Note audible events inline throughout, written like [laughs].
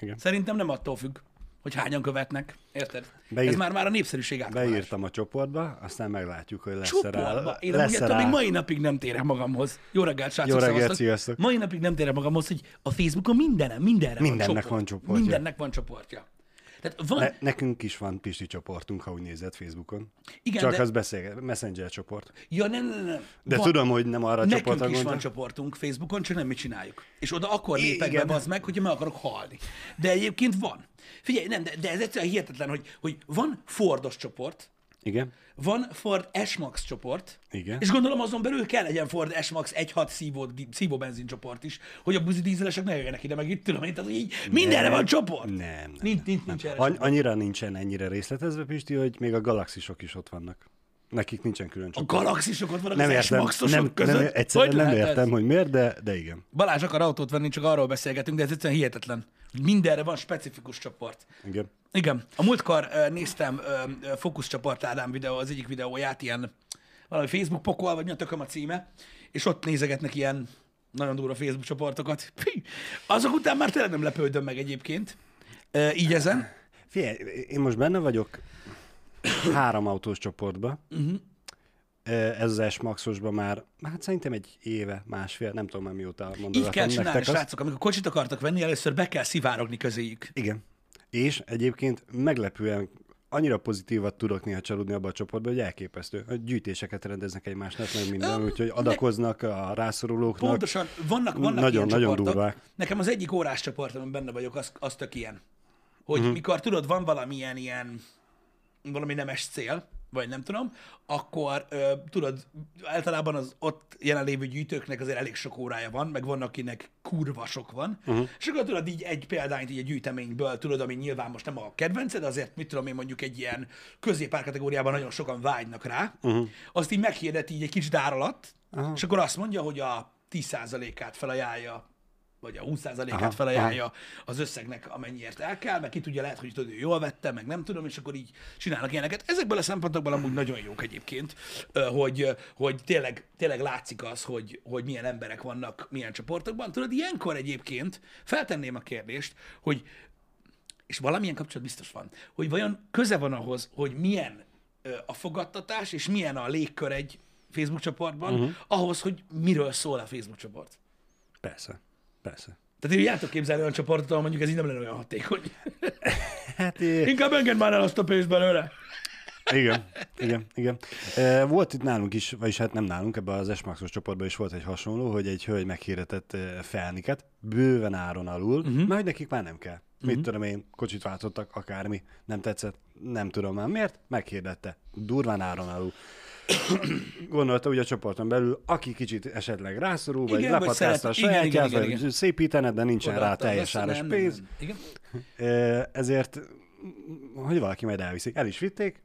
Igen. Szerintem nem attól függ, hogy hányan követnek. Érted? Beír- Ez már már a népszerűség átkalás. Beírtam a csoportba, aztán meglátjuk, hogy lesz rá. Csoportba. Én lesz rá. még mai napig nem térek magamhoz. Jó reggelt, srácok, Jó reggelt, sziasztok. Mai napig nem térek magamhoz, hogy a Facebookon mindenem, mindenre Mindennek van csoport. van csoportja. Mindennek van csoportja. Tehát van, Ne, nekünk is van Pisti csoportunk, ha úgy nézed Facebookon. Igen, Csak de- az beszél, Messenger csoport. ja nem, nem, nem. De van, tudom, hogy nem arra Nekünk csoportra is van csoportunk Facebookon, csak nem mit csináljuk. És oda akkor lépek be, bazd meg, hogyha meg akarok halni. De egyébként van. Figyelj, nem, de, de ez egyszerűen hihetetlen, hogy, hogy van Fordos csoport, Igen, van Ford S-Max csoport, Igen. és gondolom azon belül kell legyen Ford S-Max 1.6 szívó, szívó benzincsoport is, hogy a buzi dízelesek ne jöjjenek ide, meg itt tudom én, tehát így mindenre van csoport. nem, nem. Nincs, nincs, nincs erre Any- csoport. annyira nincsen ennyire részletezve, Pisti, hogy még a galaxisok is ott vannak. Nekik nincsen külön A csoport. galaxisok ott vannak Nem az értem, S-Maxosok nem, között. nem, egyszerűen Hogy nem értem, ez? hogy miért, de, de igen. Balázs akar autót venni, csak arról beszélgetünk, de ez egyszerűen hihetetlen. Mindenre van specifikus csoport. igen. Igen. A múltkor uh, néztem uh, fókuszcsoport Ádám videó, az egyik videóját, ilyen valami Facebook pokol, vagy mi a tököm a címe, és ott nézegetnek ilyen nagyon durva Facebook csoportokat. [laughs] Fí, azok után már tényleg nem lepődöm meg egyébként. Uh, így ezen. Figyelj, én most benne vagyok három autós csoportba. Uh-huh. Ez az S-Maxosban már, hát szerintem egy éve, másfél, nem tudom már mióta mondogatom Így kell csinálni, srácok. Amikor kocsit akartak venni, először be kell szivárogni közéjük. Igen. És egyébként meglepően annyira pozitívat tudok néha csalódni abba a csoportba, hogy elképesztő. Hogy gyűjtéseket rendeznek egymásnak, meg minden, úgyhogy adakoznak a rászorulóknak. Pontosan, vannak, vannak Nagyon- ilyen nagyon csoportok. durvák. Nekem az egyik órás csoport, amiben benne vagyok, az, az tök ilyen. Hogy uh-huh. mikor tudod, van valamilyen ilyen, valami nemes cél, vagy nem tudom, akkor ö, tudod, általában az ott jelenlévő gyűjtőknek azért elég sok órája van, meg van, akinek kurva sok van, uh-huh. és akkor tudod így egy példányt így a gyűjteményből, tudod, ami nyilván most nem a kedvenced, azért mit tudom én mondjuk egy ilyen középár kategóriában nagyon sokan vágynak rá, uh-huh. azt így meghirdeti így egy kicsit ár alatt, uh-huh. és akkor azt mondja, hogy a 10%-át felajánlja vagy a 20%-át Aha, felajánlja az összegnek, amennyiért el kell, meg ki tudja, lehet, hogy tudod, jól vette, meg nem tudom, és akkor így csinálnak ilyeneket. Ezekből a szempontokból amúgy nagyon jók egyébként, hogy, hogy tényleg, tényleg látszik az, hogy, hogy milyen emberek vannak milyen csoportokban. Tudod, ilyenkor egyébként feltenném a kérdést, hogy és valamilyen kapcsolat biztos van, hogy vajon köze van ahhoz, hogy milyen a fogadtatás, és milyen a légkör egy Facebook csoportban, uh-huh. ahhoz, hogy miről szól a Facebook csoport. Persze, persze. Tehát én játok képzelni olyan csoportot, ahol mondjuk ez így nem lenne olyan hatékony. [laughs] Hát é, Inkább engedd már el azt a pénzt belőle. igen, igen, igen. Volt itt nálunk is, vagyis hát nem nálunk, ebben az S-Maxos csoportban is volt egy hasonló, hogy egy hölgy meghirdetett felniket, bőven áron alul, uh-huh. mert nekik már nem kell. Uh-huh. Mit tudom én, kocsit váltottak, akármi, nem tetszett, nem tudom már miért, meghirdette, durván áron alul. Gondolta úgy a csoporton belül, aki kicsit esetleg rászorul, vagy Igen, lepatkázta a sajátját, vagy igen. szépítened, de nincsen rá Odaadta, teljes áras nem, nem, pénz. nem. Ö, ezért, hogy valaki majd elviszik. El is vitték,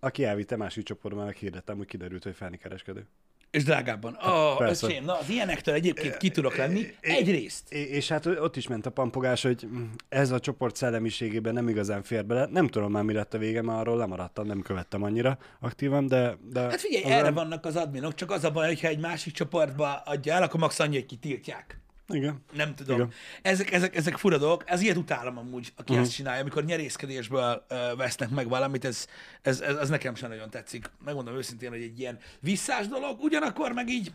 aki elvitte másik csoportban, meg hirdettem, hogy kiderült, hogy felnikereskedő. És drágábban. Oh, persze. öcsém, na az ilyenektől egyébként ki tudok lenni. Egyrészt. És hát ott is ment a pampogás, hogy ez a csoport szellemiségében nem igazán fér bele. Nem tudom már, mi lett a vége, mert arról lemaradtam, nem követtem annyira aktívan, de... de Hát figyelj, az erre vannak az adminok, csak az a baj, hogyha egy másik csoportba adja el, akkor max annyi, hogy kitiltják. Igen. Nem tudom. Igen. Ezek, ezek, ezek fura dolgok. Ez ilyet utálom amúgy, aki uh-huh. ezt csinálja, amikor nyerészkedésből ö, vesznek meg valamit, ez, ez, ez, ez nekem sem nagyon tetszik. Megmondom őszintén, hogy egy ilyen visszás dolog, ugyanakkor meg így,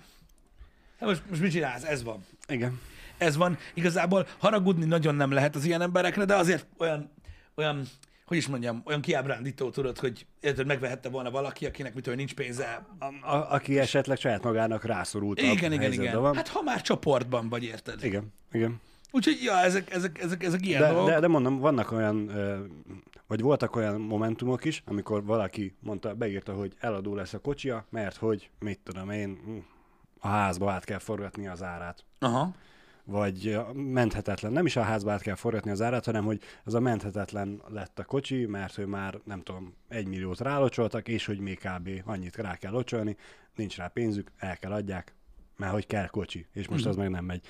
hát most, most mit csinálsz? Ez van. Igen. Ez van. Igazából haragudni nagyon nem lehet az ilyen emberekre, de azért olyan, olyan hogy is mondjam, olyan kiábrándító tudod, hogy érted, megvehette volna valaki, akinek mitől nincs pénze. A, a, aki esetleg saját magának rászorult Igen, igen, igen. Van. Hát ha már csoportban vagy, érted? Igen, igen. Úgyhogy, ja, ezek, ezek, ezek, ezek ilyen De, dolgok. de, de mondom, vannak olyan, vagy voltak olyan momentumok is, amikor valaki mondta, beírta, hogy eladó lesz a kocsia, mert hogy, mit tudom én, a házba át kell forgatni az árát. Aha. Vagy menthetetlen, nem is a házba át kell forgatni az árát, hanem hogy az a menthetetlen lett a kocsi, mert hogy már, nem tudom, egy milliót rálocsoltak, és hogy még kb. annyit rá kell locsolni, nincs rá pénzük, el kell adják, mert hogy kell kocsi, és most az meg nem megy.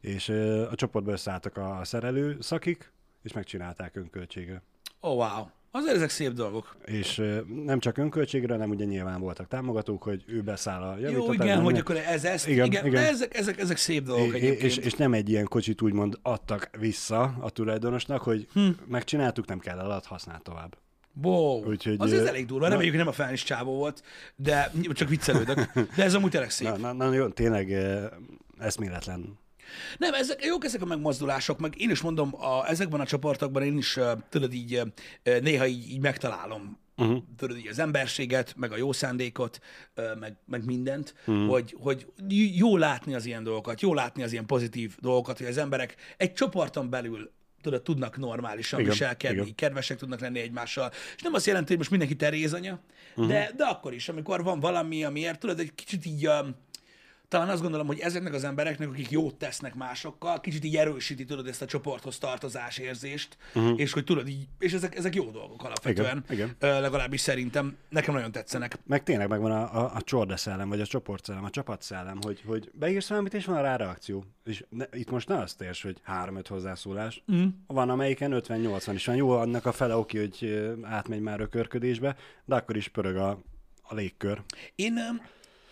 És a csoportba összeálltak a szerelő szakik, és megcsinálták önköltségre. Oh, wow. Azért ezek szép dolgok. És nem csak önköltségre, hanem ugye nyilván voltak támogatók, hogy ő beszáll a Jó, igen, hogy minden. akkor ez, ez, Igen, igen, igen, ezek, ezek, ezek szép dolgok É- egyébként. és, és nem egy ilyen kocsit úgymond adtak vissza a tulajdonosnak, hogy hm. megcsináltuk, nem kell elad, használd tovább. Wow. Úgyhogy, az ez elég durva. Reméljük, hogy nem a felnis csávó volt, de csak viccelődök. De ez amúgy tényleg szép. Na, na, na jó, tényleg eszméletlen. Nem, ezek, jók ezek a megmozdulások, meg én is mondom, a, ezekben a csoportokban én is, tudod, így néha így, így megtalálom uh-huh. tudod, így az emberséget, meg a jó szándékot, meg, meg mindent, uh-huh. hogy, hogy jó látni az ilyen dolgokat, jó látni az ilyen pozitív dolgokat, hogy az emberek egy csoporton belül tudod, tudnak normálisan Igen, viselkedni, igen. kedvesek tudnak lenni egymással. És nem azt jelenti, hogy most mindenki terézanya, uh-huh. de, de akkor is, amikor van valami, amiért tudod, egy kicsit így um, talán azt gondolom, hogy ezeknek az embereknek, akik jót tesznek másokkal, kicsit így erősíti, tudod, ezt a csoporthoz tartozás érzést, uh-huh. és hogy tudod így, és ezek, ezek jó dolgok alapvetően. Igen, Ö, legalábbis szerintem nekem nagyon tetszenek. Meg tényleg megvan a, a, a csorda szellem, vagy a csoportszellem, a csapatszellem, hogy, hogy beírsz valamit, és van rá reakció. És ne, itt most ne azt érs, hogy 3-5 hozzászólás. Mm. Van, amelyiken 50-80 is van. Jó, annak a fele oké, hogy átmegy már ökörködésbe, de akkor is pörög a, a légkör. Én,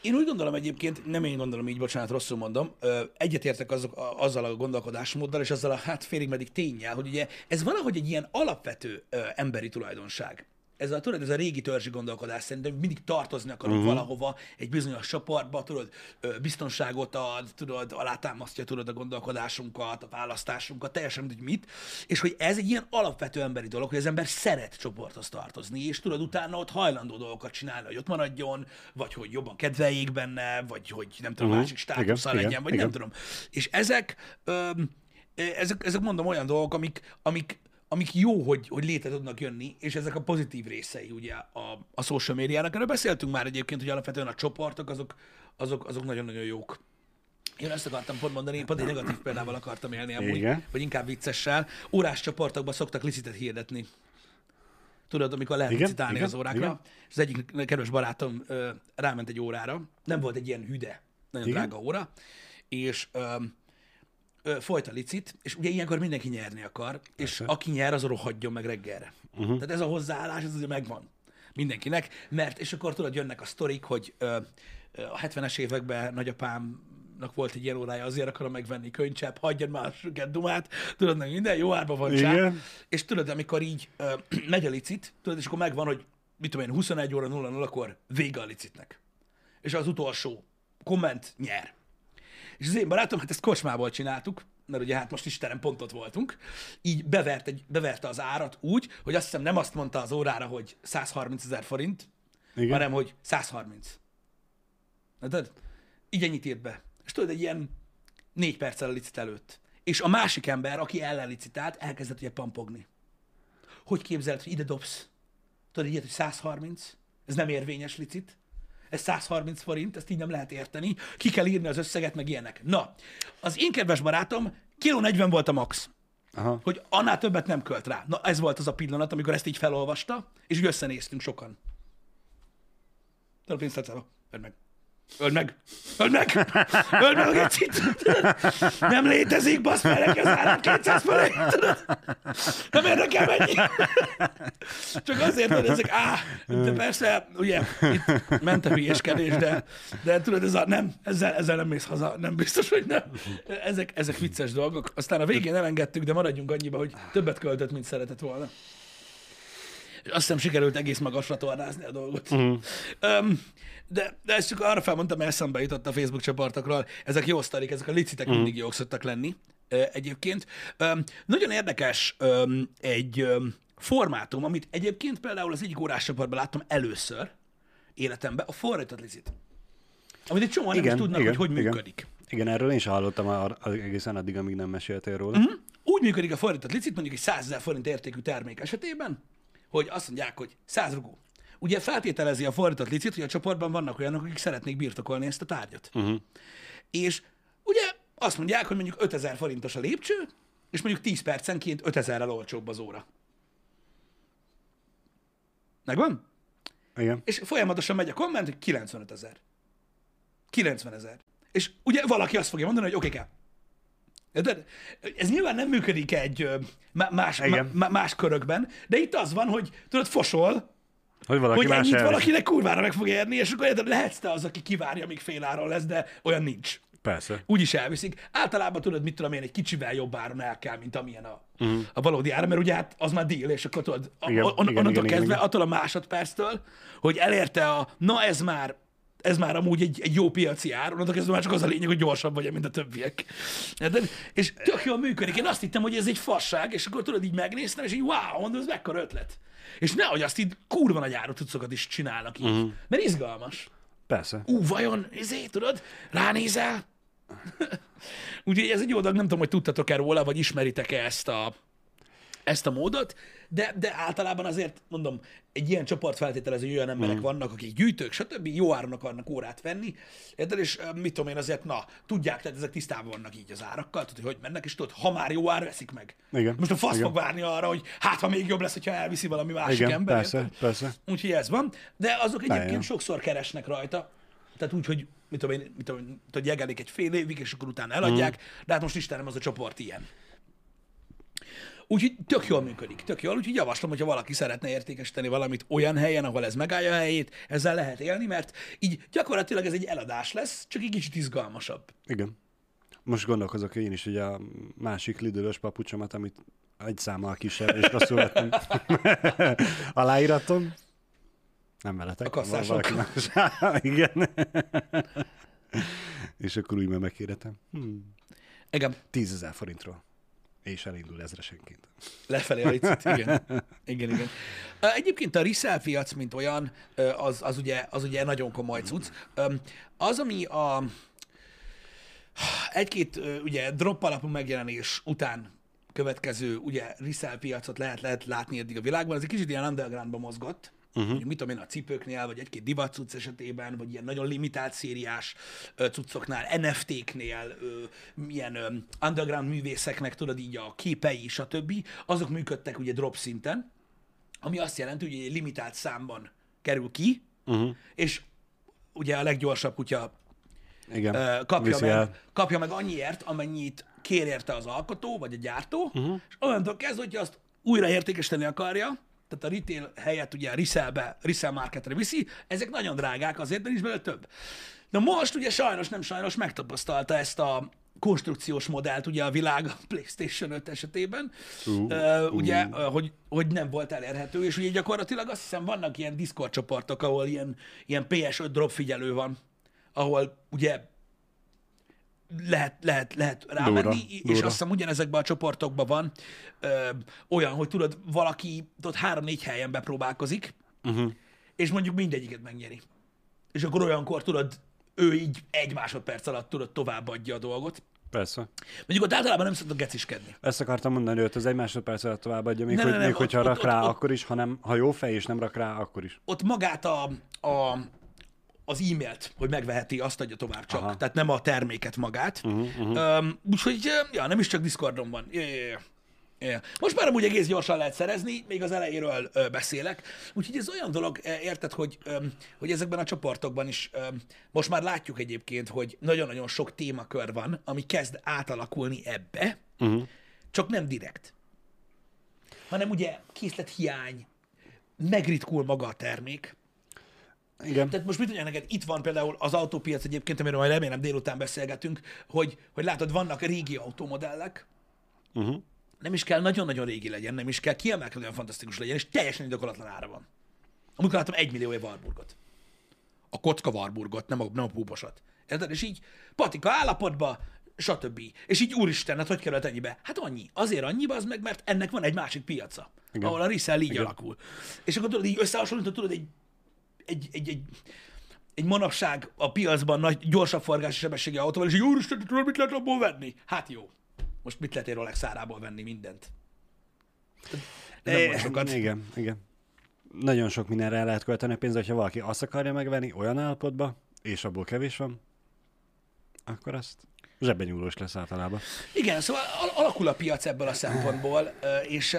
én úgy gondolom egyébként, nem én gondolom így, bocsánat, rosszul mondom, egyetértek azok, azzal a gondolkodásmóddal, és azzal a hát félig meddig tényel, hogy ugye ez valahogy egy ilyen alapvető emberi tulajdonság. Ez a, tudod, ez a régi törzsi gondolkodás szerintem mindig tartozni akarunk uh-huh. valahova, egy bizonyos csoportba, tudod, biztonságot ad, tudod, alátámasztja, tudod, a gondolkodásunkat, a választásunkat, teljesen mindegy mit, és hogy ez egy ilyen alapvető emberi dolog, hogy az ember szeret csoporthoz tartozni, és tudod, utána ott hajlandó dolgokat csinálni, hogy ott maradjon, vagy hogy jobban kedveljék benne, vagy hogy nem tudom, Mhm. másik státusza legyen, igen, vagy igen. nem tudom. És ezek, öm, ezek, ezek mondom olyan dolgok, amik, amik, amik jó, hogy, hogy létre tudnak jönni, és ezek a pozitív részei ugye a, a social médiának. Erről beszéltünk már egyébként, hogy alapvetően a csoportok azok, azok, azok nagyon-nagyon jók. Én ezt akartam pont mondani, én pont egy negatív példával akartam élni amúgy, Igen. vagy inkább viccessel. Órás csoportokban szoktak licitet hirdetni. Tudod, amikor lehet Igen, licitálni igen, az órákra. igen. És az egyik kedves barátom ö, ráment egy órára, nem volt egy ilyen hüde, nagyon Igen. drága óra, és ö, ö, folyt a licit, és ugye ilyenkor mindenki nyerni akar, és aki nyer, az rohadjon meg reggelre. Uh-huh. Tehát ez a hozzáállás, ez azért megvan mindenkinek, mert, és akkor tudod, jönnek a sztorik, hogy ö, ö, a 70-es években nagyapámnak volt egy ilyen órája, azért akarom megvenni könycsepp, hagyjad már a dumát, tudod, meg minden jó árba van csá. És tudod, amikor így ö, [clears throat] megy a licit, tudod, és akkor megvan, hogy mit tudom én, 21 óra 0 akkor vége a licitnek. És az utolsó komment nyer. És az én barátom, hát ezt kocsmából csináltuk, mert ugye hát most Istenem pontot voltunk, így bevert egy, beverte az árat úgy, hogy azt hiszem nem azt mondta az órára, hogy 130 ezer forint, Igen. hanem hogy 130. Na, tudod? Így ennyit írt be. És tudod, egy ilyen négy perccel a licit előtt. És a másik ember, aki ellen licitált, elkezdett ugye pampogni. Hogy képzeled, hogy ide dobsz? Tudod, ilyet, hogy 130? Ez nem érvényes licit. Ez 130 forint, ezt így nem lehet érteni. Ki kell írni az összeget, meg ilyenek. Na, az én kedves barátom, kiló 40 volt a max Aha. hogy annál többet nem költ rá. Na, ez volt az a pillanat, amikor ezt így felolvasta, és így összenéztünk sokan. Tudod, pénzt tetszett? Öld meg. Öld meg! Öld meg! Öld meg a gecit! Nem létezik, basz fel neki az árát 200 forint! tudod? Nem érdekel mennyi! Csak azért, hogy ezek, á, de persze, ugye, itt ment a hülyeskedés, de, de tudod, ez a, nem, ezzel, ezzel nem mész haza, nem biztos, hogy nem. Ezek, ezek vicces dolgok. Aztán a végén elengedtük, de maradjunk annyiba, hogy többet költött, mint szeretett volna. Azt hiszem sikerült egész magasra tornázni a dolgot. Uh-huh. Um, de, de ezt csak arra felmondtam, mert eszembe jutott a Facebook csoportokról. Ezek jó sztorik, ezek a licitek uh-huh. mindig jók szoktak lenni egyébként. Nagyon érdekes egy um, formátum, amit egyébként például az egyik órás csoportban láttam először életemben, a fordított licit. Amit egy csomó nem is Igen, tudnak, igen, hogy hogy igen. működik. Igen, erről én sem hallottam ar- egészen addig, amíg nem meséltél róla. Mhm. Úgy működik a fordított licit, mondjuk egy 100 ezer forint értékű termék esetében, hogy azt mondják, hogy 100 rugó. Ugye feltételezi a fordított licit, hogy a csoportban vannak olyanok, akik szeretnék birtokolni ezt a tárgyat. Uh-huh. És ugye azt mondják, hogy mondjuk 5000 forintos a lépcső, és mondjuk 10 percenként 5000-rel olcsóbb az óra. Megvan? Igen. És folyamatosan megy a komment, hogy 95 ezer. 90 ezer. És ugye valaki azt fogja mondani, hogy oké, kell. De ez nyilván nem működik egy más, Igen. má- más körökben, de itt az van, hogy tudod, fosol, Hogy valaki hogy más ennyit valakinek kurvára meg fog érni, és akkor érted, lehetsz te az, aki kivárja, amíg fél áron lesz, de olyan nincs. Persze. Úgy is elviszik. Általában tudod, mit tudom én, egy kicsivel jobb áron el kell, mint amilyen a, uh-huh. a valódi ára, mert ugye hát az már deal, és akkor tudod, a, Igen, on, igen, onnantól igen, kezdve, igen. attól a másodperctől, hogy elérte a, na ez már ez már amúgy egy, egy jó piaci ár, onnantól kezdve már csak az a lényeg, hogy gyorsabb vagy, mint a többiek. Érted? És tök jól működik. Én azt hittem, hogy ez egy fasság, és akkor tudod, így megnéztem, és így wow, mondom, ez mekkora ötlet. És nehogy azt így kurva nagy áru cuccokat is csinálnak így. Uh-huh. Mert izgalmas Persze. ú, vajon, izé, tudod, ránézel? [laughs] Úgyhogy ez egy jó dolog, nem tudom, hogy tudtatok-e róla, vagy ismeritek-e ezt a, ezt a módot, de, de általában azért, mondom, egy ilyen csoport feltételező, hogy olyan emberek mm. vannak, akik gyűjtők, stb. jó áron akarnak órát venni, érted? és mit tudom én azért, na, tudják, tehát ezek tisztában vannak így az árakkal, tudod, hogy mennek, és tudod, ha már jó ár, veszik meg. Igen. Most a fasz Igen. fog várni arra, hogy hát, ha még jobb lesz, hogyha elviszi valami másik Igen, ember. persze, érted? persze. Úgyhogy ez van. De azok egyébként sokszor keresnek rajta. Tehát úgy, hogy mit tudom én, mit tudom hogy jegelik egy fél évig, és akkor utána eladják, mm. de hát most Istenem, az a csoport ilyen. Úgyhogy tök jól működik, tök jól, úgyhogy javaslom, hogyha valaki szeretne értékesíteni valamit olyan helyen, ahol ez megállja a helyét, ezzel lehet élni, mert így gyakorlatilag ez egy eladás lesz, csak egy kicsit izgalmasabb. Igen. Most gondolkozok én is, hogy a másik lidős papucsomat, amit egy számmal kisebb, és rosszul vettem. [laughs] Aláíratom. Nem veletek. A kasszások. [laughs] Igen. és akkor úgy már megkérdetem. Hmm. Igen, 10 ezer forintról. És elindul ezresenként. lefelé a licit, igen. [laughs] Igen, igen. Egyébként a resell piac, mint olyan, az, az, ugye, az ugye nagyon komoly cucc. Az, ami a egy-két ugye drop alapú megjelenés után következő ugye resell piacot lehet, lehet látni eddig a világban, ez egy kicsit ilyen undergroundba mozgott, uh-huh. mit tudom én, a cipőknél, vagy egy-két divat cucc esetében, vagy ilyen nagyon limitált szériás cuccoknál, NFT-knél, milyen underground művészeknek, tudod így a képei, stb. Azok működtek ugye drop szinten, ami azt jelenti, hogy egy limitált számban kerül ki, uh-huh. és ugye a leggyorsabb kutya Igen. kapja Viszi meg, el. kapja meg annyiért, amennyit kér érte az alkotó, vagy a gyártó, uh-huh. és onnantól kezdve, hogyha azt újra értékesíteni akarja, tehát a retail helyett ugye a resellbe, resell marketre viszi, ezek nagyon drágák, azért is belőle több. De most ugye sajnos, nem sajnos megtapasztalta ezt a konstrukciós modellt ugye a világ a PlayStation 5 esetében, Ú, uh, ugye, uh, hogy, hogy nem volt elérhető, és ugye gyakorlatilag azt hiszem vannak ilyen Discord csoportok, ahol ilyen, ilyen PS5 drop figyelő van, ahol ugye lehet, lehet, lehet rámenni, Durva, és durva. azt hiszem ugyanezekben a csoportokban van ö, olyan, hogy tudod, valaki tudod, három-négy helyen bepróbálkozik, uh-huh. és mondjuk mindegyiket megnyeri. És akkor olyankor tudod, ő így egy másodperc alatt tudod továbbadja a dolgot. Persze. Mondjuk ott általában nem szoktak geciskedni. Ezt akartam mondani, hogy az egy másodperc alatt továbbadja, még, Nem, hogy, nem, még nem, hogyha ott- rak ott- rá, ott- akkor is, hanem ha jó fej és nem rak rá, akkor is. ott magát a, a, az e-mailt, hogy megveheti, azt adja tovább csak. Aha. Tehát nem a terméket magát. Uh-huh, uh-huh. Um, úgyhogy, ja, nem is csak Discordon van. Ja, ja. Ja. Most már amúgy egész gyorsan lehet szerezni, még az elejéről ö, beszélek. Úgyhogy ez olyan dolog, ö, érted, hogy, ö, hogy ezekben a csoportokban is ö, most már látjuk egyébként, hogy nagyon-nagyon sok témakör van, ami kezd átalakulni ebbe, uh-huh. csak nem direkt. Hanem ugye készlet hiány, megritkul maga a termék, Igen. tehát most mit mondjak neked, itt van például az autópiac egyébként, amiről majd remélem délután beszélgetünk, hogy, hogy látod, vannak régi automodellek, Uh-huh. nem is kell nagyon-nagyon régi legyen, nem is kell kiemelkedően fantasztikus legyen, és teljesen indokolatlan ára van. Amikor láttam egy millió Warburgot. A kocka Warburgot, nem a, nem a púposat. Érted? És így patika állapotba, stb. És így úristen, hát hogy került ennyibe? Hát annyi. Azért annyiba az meg, mert ennek van egy másik piaca. Igen. ahol a resell így Igen. alakul. És akkor tudod, így összehasonlítod, tudod, egy, egy, egy, egy, egy manapság a piacban nagy, gyorsabb forgási sebességi autóval, és így úristen, tudod, mit lehet abból venni? Hát jó. Most mit lehet egy Rolex árából venni mindent? Nem É, van sokat. Igen, igen. Nagyon sok mindenre el lehet költeni a pénzt, hogyha valaki azt akarja megvenni olyan állapotba, és abból kevés van, akkor azt Zsebben nyúlós lesz általában. Igen, szóval al- alakul a piac ebből a szempontból, és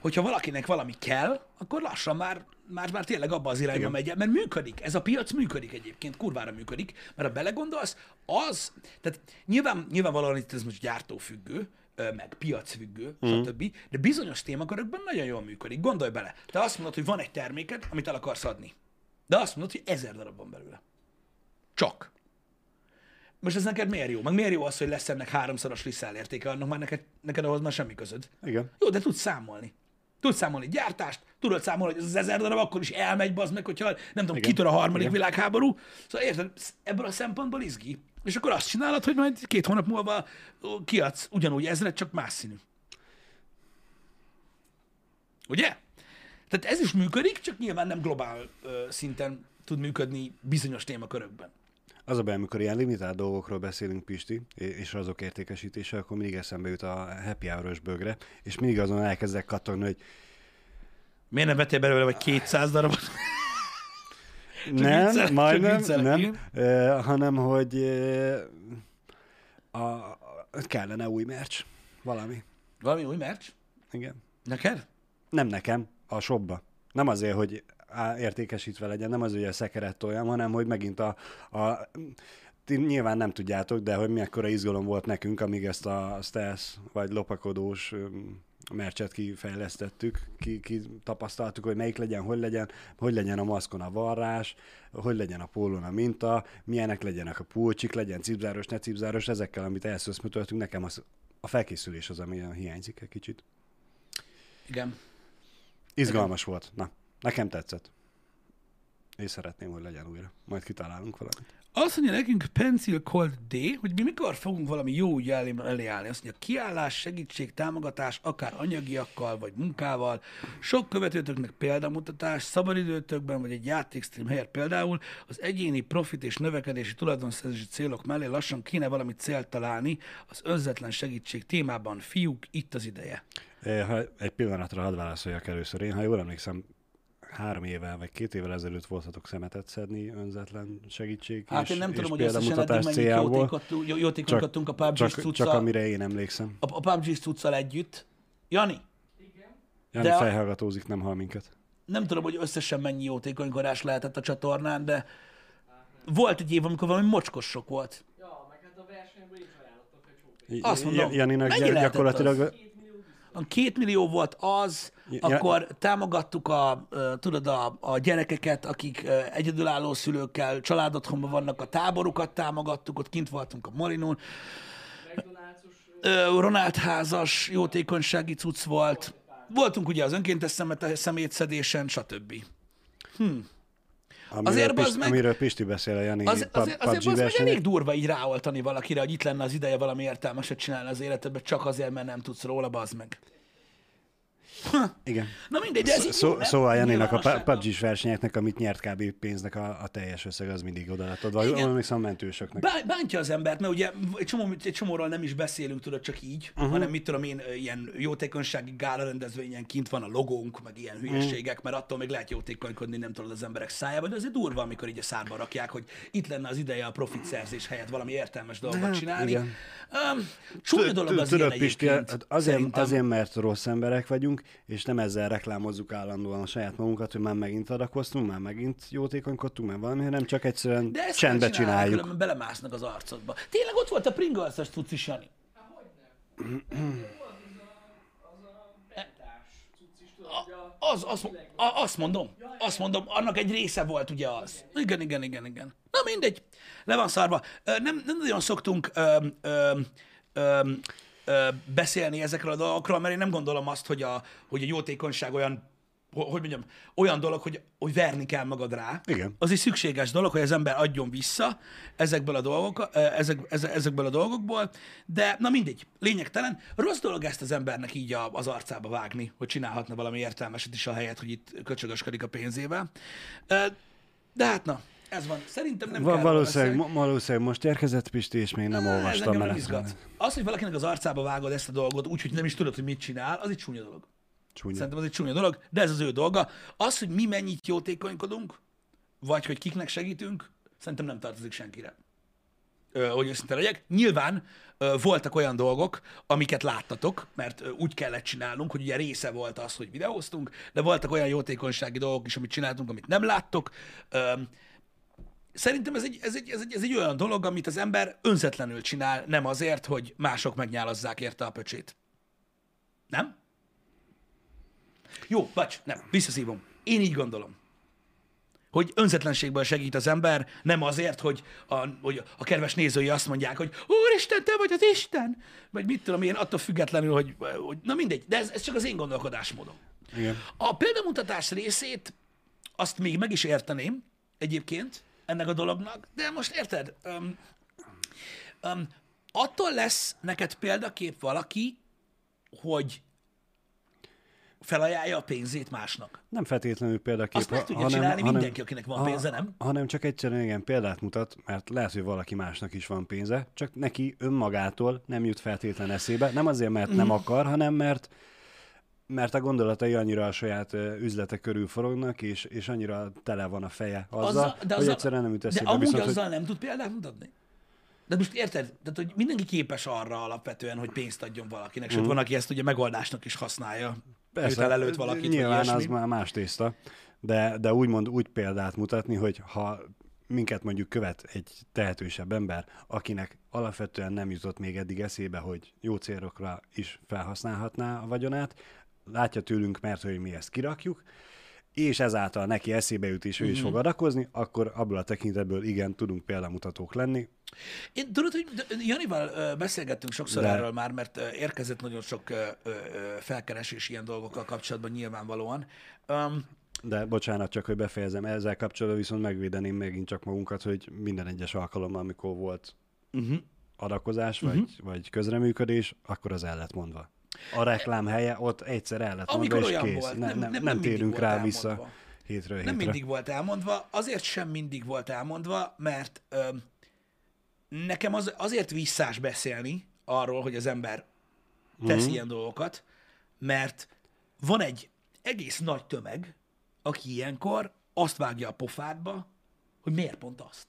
hogyha valakinek valami kell, akkor lassan már, már, már tényleg abba az irányba megy mert működik. Ez a piac működik egyébként, kurvára működik, mert ha belegondolsz, az, tehát nyilván, nyilvánvalóan itt ez most gyártófüggő, meg piacfüggő, mm. stb., de bizonyos témakörökben nagyon jól működik. Gondolj bele, te azt mondod, hogy van egy terméked, amit el akarsz adni, de azt mondod, hogy ezer darab van belőle. Csak. Most ez neked miért jó? Meg miért jó az, hogy lesz ennek háromszoros lisszállértéke, annak már neked, neked ahhoz már semmi közöd. Igen. Jó, de tudsz számolni. Tudsz számolni gyártást, tudod számolni, hogy ez az ezer darab akkor is elmegy, bazd meg, hogyha nem tudom, Igen. kitör a harmadik Igen. világháború. Szóval érted, ebből a szempontból izgi. És akkor azt csinálod, hogy majd két hónap múlva kiadsz ugyanúgy ezret, csak más színű. Ugye? Tehát ez is működik, csak nyilván nem globál ö, szinten tud működni bizonyos témakörökben. Az a baj, amikor ilyen limitált dolgokról beszélünk, Pisti, és azok értékesítése, akkor mindig eszembe jut a happy hour bögre, és mindig azon elkezdek kattogni, hogy Miért nem vettél belőle vagy 200 darabot? nem, viccelek, majdnem, nem, igen. uh, hanem, hogy uh, a, a, kellene új merch, valami. Valami új merch? Igen. Neked? Nem nekem, a shopba. Nem azért, hogy értékesítve legyen, nem azért, hogy a szekeret toljam, hanem hogy megint a, a ti nyilván nem tudjátok, de hogy mekkora izgalom volt nekünk, amíg ezt a stealth vagy lopakodós mercset kifejlesztettük, ki, ki tapasztaltuk, hogy melyik legyen, hogy legyen, hogy legyen a maszkon a varrás, hogy legyen a pólón a minta, milyenek legyenek a pulcsik, legyen cipzáros, ne cipzáros, ezekkel, amit elszöszmötöltünk, nekem az, a felkészülés az, ami hiányzik egy kicsit. Igen. Izgalmas volt. Na, nekem tetszett. És szeretném, hogy legyen újra. Majd kitalálunk valamit. Azt mondja nekünk Pencil Cold D, hogy mi mikor fogunk valami jó elé, elé állni. Azt mondja, kiállás, segítség, támogatás, akár anyagiakkal, vagy munkával, sok követőtöknek példamutatás, szabadidőtökben, vagy egy játékstream helyett például az egyéni profit és növekedési tulajdonszerzési célok mellé lassan kéne valami célt találni az önzetlen segítség témában. Fiúk, itt az ideje. Eh, Ha egy pillanatra hadd válaszoljak először. Én, ha jól emlékszem, három évvel vagy két évvel ezelőtt voltatok szemetet szedni önzetlen segítség Hát és, én nem és tudom, hogy összesen eddig céljából. jótékot- jó- jótékonykodtunk a PUBG csak, cuccal, csak amire én emlékszem. a, a PUBG cuccal együtt. Jani, Jani De a- fejhallgatózik, nem hall minket. nem tudom, hogy összesen mennyi jótékonykodás lehetett a csatornán, de volt egy év, amikor valami mocskos sok volt. Ja, meg hát a versenyből is ajánlottak egy csók. Azt mondom, Janinak mennyi gyakorlatilag az? A két millió volt az, Ja- akkor támogattuk a, tudod, a, a gyerekeket, akik egyedülálló szülőkkel, családotthonban vannak, a táborukat támogattuk, ott kint voltunk a Ö, Ronald házas jótékonysági cucc volt, voltunk ugye az önkéntes szemet, szemétszedésen, stb. amiről, azért Pisti, bazd meg- amiről Pisti beszél a Jani Az, azért, azért az meg elég durva így ráoltani valakire, hogy itt lenne az ideje valami értelmeset csinálni az életedben, csak azért, mert nem tudsz róla, bazd meg. Igen. Na mindegy, de ez így Szó, jó, szóval Janinak a. PUBG-s versenyeknek, amit nyert kb. pénznek a, a teljes összeg, az mindig oda lett adva. Igen. Emlékszem a mentősöknek. Bá- Bántja az embert, mert ugye egy, csomó, egy csomóról nem is beszélünk, tudod, csak így, uh-huh. hanem mit tudom én, ilyen jótékonysági gála rendezvényen kint van a logónk, meg ilyen hülyeségek, mert attól még lehet jótékonykodni, nem tudod az emberek szájába, de azért durva, amikor így a szárba rakják, hogy itt lenne az ideje a profit szerzés helyett valami értelmes dolgot Hát, csinálni. igen. Um, csúnya dolog az Tudod, Pisti, azért, azért, mert rossz emberek vagyunk, és nem ezzel reklámozzuk állandóan a saját magunkat, hogy már megint adakoztunk, már megint jótékonykodtunk, már valami, hanem csak egyszerűen De ezt csendbe csináljuk. Különben belemásznak az arcodba. Tényleg ott volt a Pringles-es cucc is, Jani. pentás cucc is, tudod, hogy a... Az, az, a, azt mondom, azt mondom, annak egy része volt ugye az. Igen, igen, igen, igen. Na mindegy, le van szarva. Nem, nem nagyon szoktunk ö, ö, ö, ö, beszélni ezekről a dolgokról, mert én nem gondolom azt, hogy a, hogy a jótékonyság olyan, ho- hogy mondjam, olyan dolog, hogy, hogy verni kell magad rá. Igen. Az egy szükséges dolog, hogy az ember adjon vissza ezekből a, dolgok, ezek, eze- ezekből a dolgokból, de na mindegy, lényegtelen. Rossz dolog ezt az embernek így a, az arcába vágni, hogy csinálhatna valami értelmeset is a helyet, hogy itt köcsögösködik a pénzével. De hát na, ez van. Szerintem nem Va- kell valószínűleg, mo- valószínűleg most érkezett Pisti, és még nem. Ez olvastam. mert izgat. Az, hogy valakinek az arcába vágod ezt a dolgot, úgy, hogy nem is tudod, hogy mit csinál, az egy csúnya dolog. Csúnya. Szerintem az egy csúnya dolog, de ez az ő dolga. Az, hogy mi mennyit jótékonykodunk, vagy hogy kiknek segítünk, szerintem nem tartozik senkire. ö, hogy őszinte legyek. Nyilván ö, voltak olyan dolgok, amiket láttatok, mert ö, úgy kellett csinálnunk, hogy ugye része volt az, hogy videóztunk, de voltak olyan jótékonysági dolgok is, amit csináltunk, amit nem láttok. Ö, Szerintem ez egy, ez, egy, ez, egy, ez egy olyan dolog, amit az ember önzetlenül csinál, nem azért, hogy mások megnyálazzák érte a pöcsét. Nem? Jó, bocs, nem, visszaszívom. Én így gondolom. Hogy önzetlenségből segít az ember, nem azért, hogy a, hogy a kedves nézői azt mondják, hogy Úristen, te vagy az Isten! Vagy mit tudom én, attól függetlenül, hogy, hogy na mindegy, de ez, ez csak az én gondolkodásmódom. Igen. A példamutatás részét azt még meg is érteném egyébként ennek a dolognak, de most érted, um, um, attól lesz neked példakép valaki, hogy felajánlja a pénzét másnak. Nem feltétlenül példakép, Azt meg tudja hanem, csinálni hanem, mindenki, akinek van pénze, nem? Hanem csak egyszerűen igen, példát mutat, mert lehet, hogy valaki másnak is van pénze, csak neki önmagától nem jut feltétlen eszébe. Nem azért, mert Mhm. nem akar, hanem mert mert a gondolatai annyira a saját üzlete körül forognak, és, és annyira tele van a feje azzal, Azzal- de hogy egyszerűen nem jut De eszébe. amúgy Viszont, azzal hogy, nem tud példát mutatni? De most érted? Tehát, hogy mindenki képes arra alapvetően, hogy pénzt adjon valakinek, sőt, van, aki ezt ugye megoldásnak is használja. Persze, Persze, előtt valakit, nyilván az már más tészta, de, de úgymond úgy példát mutatni, hogy ha minket mondjuk követ egy tehetősebb ember, akinek alapvetően nem jutott még eddig eszébe, hogy jó célokra is felhasználhatná a vagyonát, látja tőlünk, mert hogy mi ezt kirakjuk, és ezáltal neki eszébe jut, és ő Mhm. is fog adakozni, akkor abból a tekintetből igen, tudunk példamutatók lenni. Én tudod, hogy Janival beszélgettünk sokszor De- erről már, mert érkezett nagyon sok felkeresés ilyen dolgokkal kapcsolatban nyilvánvalóan. Um, De bocsánat, csak hogy befejezem, ezzel kapcsolatban viszont megvédeném megint csak magunkat, hogy minden egyes alkalommal, amikor volt uh-huh. adakozás, vagy, uh-huh. vagy közreműködés, akkor az el lett mondva. A reklám helye ott egyszer el lett Amikor mondva, és kész. volt, ne, nem- nem, nem- nem, térünk rá elmondva. vissza hétről hétre. Nem mindig volt elmondva, azért sem mindig volt elmondva, mert ö, nekem az, azért visszás beszélni arról, hogy az ember tesz Mhm. ilyen dolgokat, mert van egy egész nagy tömeg, aki ilyenkor azt vágja a pofádba, hogy miért pont azt.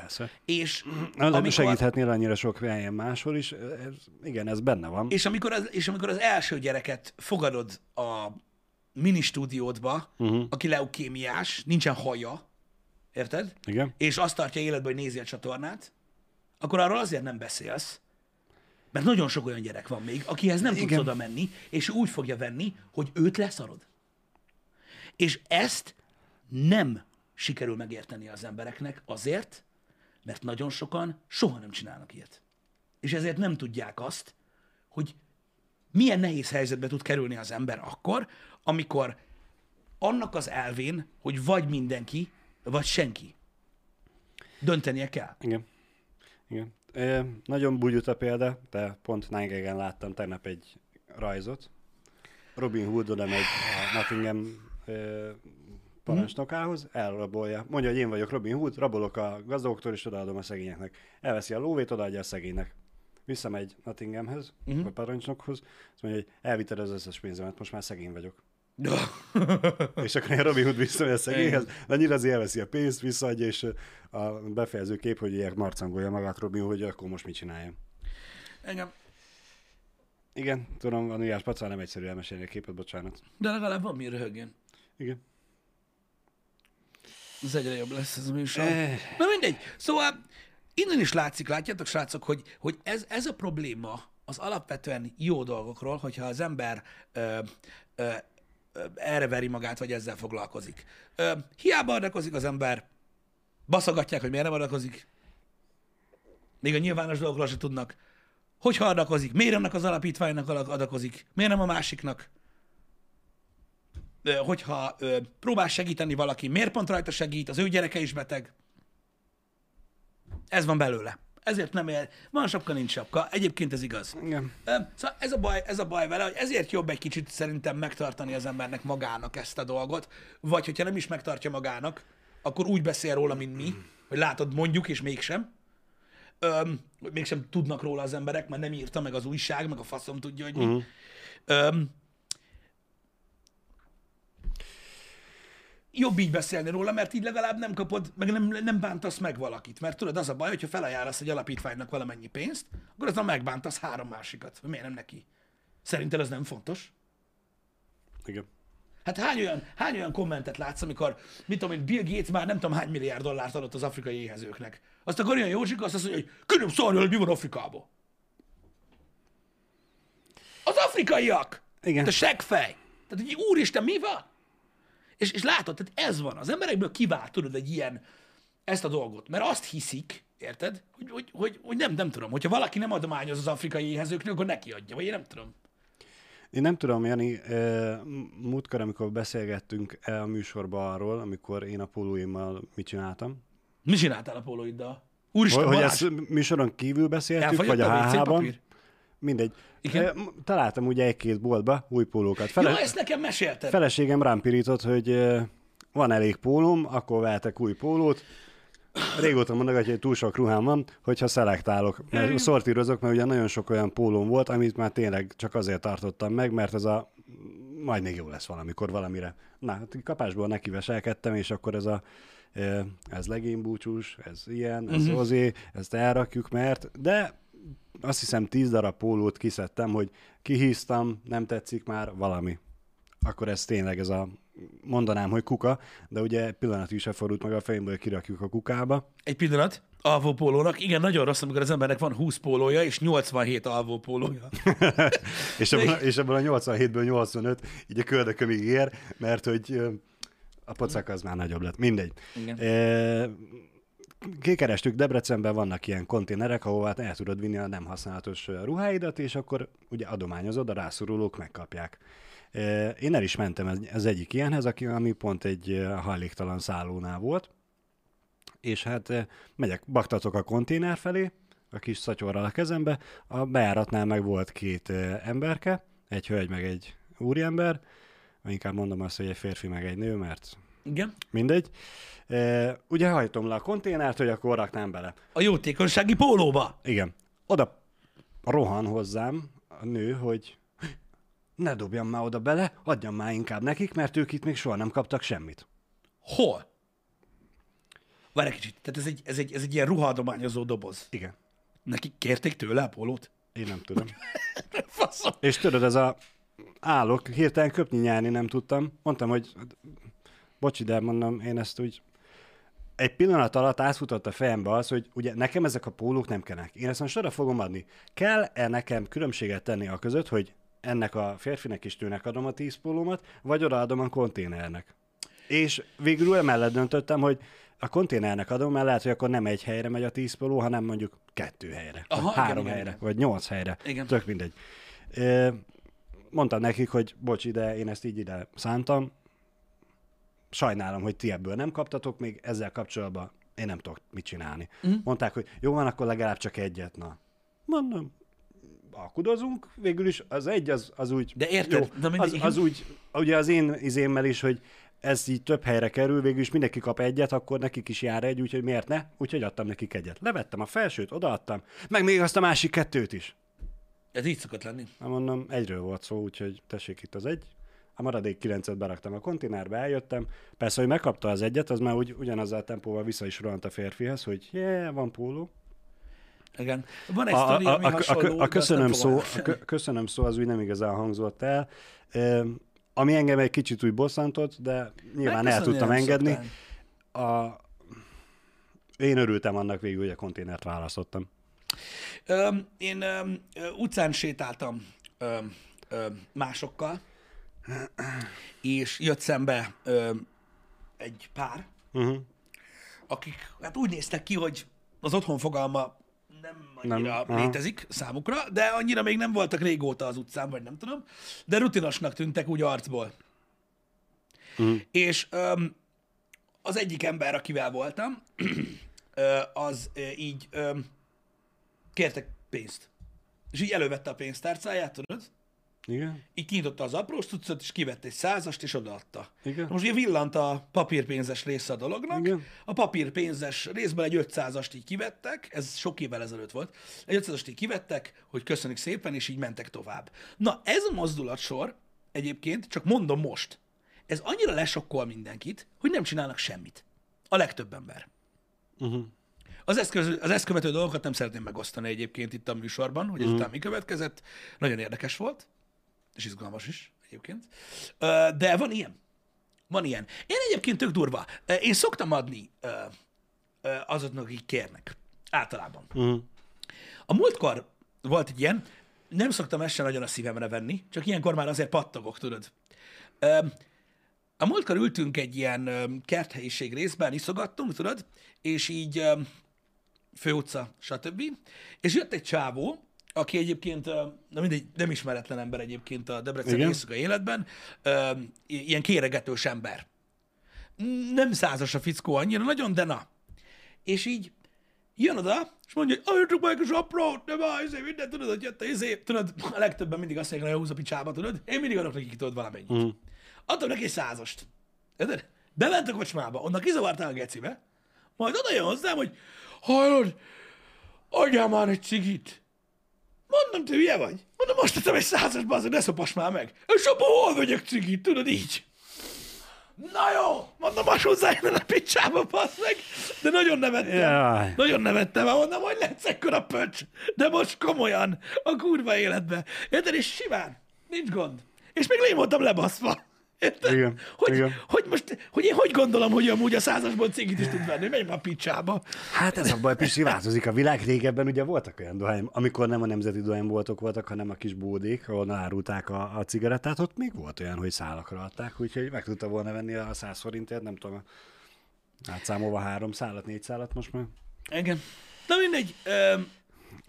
Persze. És de amikor, segíthetnél annyira sok helyen máshol is. Ez, igen, ez benne van. és, amikor az, és amikor az első gyereket fogadod a mini stúdiódba, uh-huh. aki leukémiás, nincsen haja, érted? Igen. és azt tartja életben, hogy nézi a csatornát, akkor arról azért nem beszélsz, mert nagyon sok olyan gyerek van még, akihez nem tudsz Igen. oda menni, és úgy fogja venni, hogy őt leszarod. És ezt nem sikerül megérteni az embereknek azért, mert nagyon sokan soha nem csinálnak ilyet. És ezért nem tudják azt, hogy milyen nehéz helyzetbe tud kerülni az ember akkor, amikor annak az elvén, hogy vagy mindenki, vagy senki. Döntenie kell. Igen. Igen. E, nagyon bugyuta példa, de pont Nine láttam tegnap egy rajzot. Robin Hood oda megy a Nottingham parancsnokához, elrabolja. Mondja, hogy én vagyok Robin Hood, rabolok a gazdagoktól, és odaadom a szegényeknek. Elveszi a lóvét, odaadja a szegénynek. Visszamegy Nottinghamhez, uh-huh. a parancsnokhoz, azt mondja, hogy elvitted az összes pénzemet, most már szegény vagyok. [laughs] És akkor ilyen Robin Hood visszamegy a szegényhez, de annyira azért elveszi a pénzt, visszaadja, és a befejező kép, hogy ilyen marcangolja magát Robin Hood, hogy akkor most mit csináljon. Engem. Igen, tudom, a Nulyás Pacál nem egyszerű elmesélni a képet, bocsánat. De legalább van mi röhögjön. Igen. Ez egyre jobb lesz ez a műsor. Eh. Na mindegy. Szóval innen is látszik, látjátok, srácok, hogy, hogy ez, ez a probléma az alapvetően jó dolgokról, hogyha az ember ö, ö, ö, erre veri magát, vagy ezzel foglalkozik. Ö, hiába adakozik az ember, baszogatják, hogy miért nem adakozik. Még a nyilvános dolgokról se tudnak. Hogyha adakozik, miért annak az alapítványnak adakozik, miért nem a másiknak? Hogyha próbál segíteni valaki, miért pont rajta segít, az ő gyereke is beteg. Ez van belőle. Ezért nem ér. Van sapka, nincs sapka. Egyébként ez igaz. Igen. Szóval ez a, baj, ez a baj vele, hogy ezért jobb egy kicsit szerintem megtartani az embernek magának ezt a dolgot, vagy hogyha nem is megtartja magának, akkor úgy beszél róla, mint mi, hogy látod, mondjuk, és mégsem. Öm, mégsem tudnak róla az emberek, mert nem írta meg az újság, meg a faszom tudja, hogy mi. Öm, jobb így beszélni róla, mert így legalább nem kapod, meg nem, nem bántasz meg valakit. Mert tudod, az a baj, hogyha felajánlasz egy alapítványnak valamennyi pénzt, akkor azzal megbántasz három másikat. Miért nem neki? Szerinted ez nem fontos? Igen. Hát hány olyan, hány olyan kommentet látsz, amikor, mit tudom én, Bill Gates már nem tudom hány milliárd dollárt adott az afrikai éhezőknek. Azt akkor olyan Józsika azt mondja, hogy különb szarja, hogy mi van Afrikában. Az afrikaiak! Igen. Te seggfej! Tehát, hogy úristen, mi van? És, és látod, tehát ez van. Az emberekből kivált, tudod, egy ilyen, ezt a dolgot. Mert azt hiszik, érted, hogy, hogy, hogy, hogy nem, nem tudom, hogyha valaki nem adományoz az afrikai éhezőknek, akkor neki adja, vagy én nem tudom. Én nem tudom, Jani, múltkor, amikor beszélgettünk e a műsorban arról, amikor én a pólóimmal mit csináltam, Mi csináltál a pólóiddal? Úristen, hogy, hogy ezt műsoron kívül beszéltük, vagy a a WC HH-ban, papír? Mindegy. Igen? Találtam ugye egy-két boltba új pólókat. Fele- Jó, ezt nekem mesélted. Feleségem rám pirított, hogy van elég pólóm, akkor vehetek új pólót. Régóta mondogatja, hogy túl sok ruhám van, hogyha szelektálok, mert szortírozok, mert ugye nagyon sok olyan pólóm volt, amit már tényleg csak azért tartottam meg, mert ez a majd még jó lesz valamikor valamire. Na, hát kapásból neki veselkedtem, és akkor ez a ez legénybúcsús, ez ilyen, ez uh-huh. ozé, ezt elrakjuk, mert, de azt hiszem tíz darab pólót kiszedtem, hogy kihíztam, nem tetszik már, valami. Akkor ez tényleg ez a, mondanám, hogy kuka, de ugye pillanat is se fordult meg a fejemből, hogy kirakjuk a kukába. Egy pillanat. Alvó pólónak. Igen, nagyon rossz, amikor az embernek van 20 pólója és 87 alvó pólója. [laughs] és, ebből, a- és ebből a 87-ből 85 így a köldökömig ér, mert hogy a pocak az már nagyobb lett. Mindegy. Igen. E, kikerestük, Debrecenben vannak ilyen konténerek, ahová el tudod vinni a nem használatos ruháidat, és akkor ugye adományozod, a rászorulók megkapják. Én el is mentem az egyik ilyenhez, aki, ami pont egy hajléktalan szállónál volt, és hát megyek, baktatok a konténer felé, a kis szatyorral a kezembe, a bejáratnál meg volt két emberke, egy hölgy meg egy úriember, inkább mondom azt, hogy egy férfi meg egy nő, mert Igen. mindegy. E, ugye hajtom le a konténert, hogy akkor raknám bele. A jótékonysági pólóba. Igen. Oda rohan hozzám a nő, hogy ne dobjam már oda bele, adjam már inkább nekik, mert ők itt még soha nem kaptak semmit. Hol? Várj egy kicsit. Tehát ez egy, ez egy, ez egy ilyen ruhaadományozó doboz. Igen. Nekik kérték tőle a pólót? Én nem tudom. [laughs] Faszom. És tudod, ez a állok, hirtelen köpni nyerni nem tudtam. Mondtam, hogy bocsi, de mondom, én ezt úgy egy pillanat alatt átfutott a fejembe az, hogy ugye nekem ezek a pólók nem kellnek. Én ezt most oda fogom adni. Kell-e nekem különbséget tenni a között, hogy ennek a férfinek és tőnek adom a tíz pólómat, vagy odaadom a konténernek? És végül emellett döntöttem, hogy a konténernek adom, mert lehet, hogy akkor nem egy helyre megy a tíz póló, hanem mondjuk kettő helyre, Aha, vagy három igen, helyre, igen. vagy nyolc helyre. Igen. Tök mindegy. Mondtam nekik, hogy bocs, de én ezt így ide szántam. Sajnálom, hogy ti ebből nem kaptatok, még ezzel kapcsolatban én nem tudok mit csinálni. Mm. Mondták, hogy jó van, akkor legalább csak egyet. Na, mondom, alkudozunk, végül is az egy, az, az úgy... De érted? Jó, De mindig- az, az úgy, ugye az én izémmel is, hogy ez így több helyre kerül, végül is mindenki kap egyet, akkor nekik is jár egy, úgyhogy miért ne? Úgyhogy adtam nekik egyet. Levettem a felsőt, odaadtam, meg még azt a másik kettőt is. Ez így szokott lenni. Hát mondom, egyről volt szó, úgyhogy tessék itt az egy. A maradék kilencet beraktam a konténerbe, eljöttem. Persze, hogy megkapta az egyet, az már úgy, ugyanazzal a tempóval vissza is rohant a férfihez, hogy yeah, van póló. Igen. Van egy A, sztori, a, ami a, hasonló, a, köszönöm szó, a kö- köszönöm szó az úgy nem igazán hangzott el. Ö, Ami engem egy kicsit úgy bosszantott, de nyilván el Megköszönni tudtam engedni. A, én örültem annak végül, hogy a konténert választottam. Öm, én öm, utcán sétáltam öm, öm, másokkal, és jött szembe öm, egy pár, Uh-huh. akik hát úgy néztek ki, hogy az otthon fogalma nem annyira Nem, nem, aha. létezik számukra, de annyira még nem voltak régóta az utcán, vagy nem tudom, de rutinosnak tűntek úgy arcból. Mhm. És öm, az egyik ember, akivel voltam, ö, az ö, így öm, kértek pénzt. És így elővette a pénztárcáját, tudod? Igen? Így kinyitotta az apró cuccot, és kivett egy százast, és odaadta. Igen. Most ugye villant a papírpénzes része a dolognak. Igen. A papírpénzes részből egy 500-ast így kivettek, ez sok évvel ezelőtt volt, egy 500-ast így kivettek, hogy köszönjük szépen, és így mentek tovább. Na, ez a mozdulatsor egyébként, csak mondom most, ez annyira lesokkol mindenkit, hogy nem csinálnak semmit. A legtöbb ember. Uh-huh. Az ezt, követő, az ezt követő dolgokat nem szeretném megosztani egyébként itt a műsorban, hogy ezután mi következett. Nagyon érdekes volt, és izgalmas is egyébként. De van ilyen. Van ilyen. Én egyébként tök durva. Én szoktam adni azoknak, akik kérnek. Általában. Uh-huh. A múltkor volt egy ilyen, nem szoktam ezt sem nagyon a szívemre venni, csak ilyenkor már azért pattogok, tudod. A múltkor ültünk egy ilyen kerthelyiség részben, iszogattunk, tudod, és így főutca, stb. És jött egy csávó, aki egyébként, na mindegy, nem ismeretlen ember egyébként a Debreceni Igen. éjszaka életben, ilyen kéregetős ember. Nem százas a fickó annyira nagyon, de na. És így jön oda, és mondja, hogy adjatok meg a saprót, nem áll, izé, minden, tudod, hogy jött a izé. Tudod, a legtöbben mindig azt mondják, hogy húz a picsába, tudod? Én mindig adok nekik, tudod, valamennyit. Mm. Adtam neki egy százast. Érted? Bement a kocsmába, onnan kizavartál a gecibe, majd oda jön hozzám, hogy hallod, adjál már egy cigit. Mondom, te hülye vagy? Mondom, most tettem egy százas, bazd, ne szopas már meg. És abban hol vegyek cigit, tudod így? Na jó, mondom, most hozzá innen a picsába, bassz meg. De nagyon nevettem. Jaj. Nagyon nevettem, mert mondom, hogy lesz ekkora pöcs. De most komolyan, a kurva életbe. Érted? És simán, nincs gond. És még én voltam lebaszva. Érted? Igen, Hogy, igen. hogy most, hogy én hogy gondolom, hogy amúgy a százasból cigit is tud venni, menj már a picsába. Hát ez a baj, Pisti, változik. A világ régebben ugye voltak olyan dohány, amikor nem a nemzeti dohányboltok voltak, hanem a kis bódék, ahol árulták a, a cigarettát, ott még volt olyan, hogy szálakra adták, úgyhogy meg tudta volna venni a 100 forintért, nem tudom, átszámolva három szálat, négy szálat most már. Igen. Na mindegy,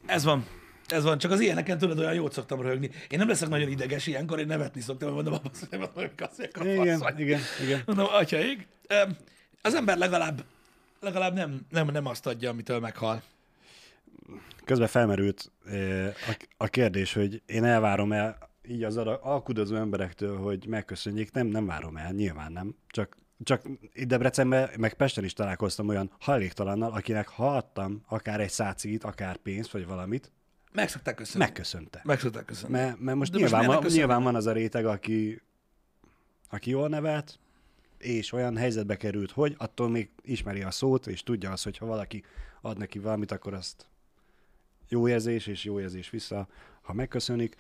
ez van. Ez van, csak az ilyeneken tudod, olyan jót szoktam röhögni. Én nem leszek nagyon ideges ilyenkor, én nevetni szoktam, hogy mondom, hogy nem kasszják a Igen, fasz vagy. igen, igen. Mondom, atyaig. Az ember legalább, legalább nem, nem, nem azt adja, amitől meghal. Közben felmerült eh, a, kérdés, hogy én elvárom el így az alkudozó emberektől, hogy megköszönjék, nem, nem várom el, nyilván nem. Csak, csak itt Debrecenben, meg Pesten is találkoztam olyan hajléktalannal, akinek ha adtam akár egy szácit, akár pénzt, vagy valamit, Meg szokták köszönni. megköszönte. Meg szokták köszönni. Mert, mert most, De most nyilván, miért van, nyilván van az a réteg, aki, aki jól nevelt, és olyan helyzetbe került, hogy attól még ismeri a szót, és tudja azt, hogy ha valaki ad neki valamit, akkor azt jó érzés, és jó érzés vissza, ha megköszönik.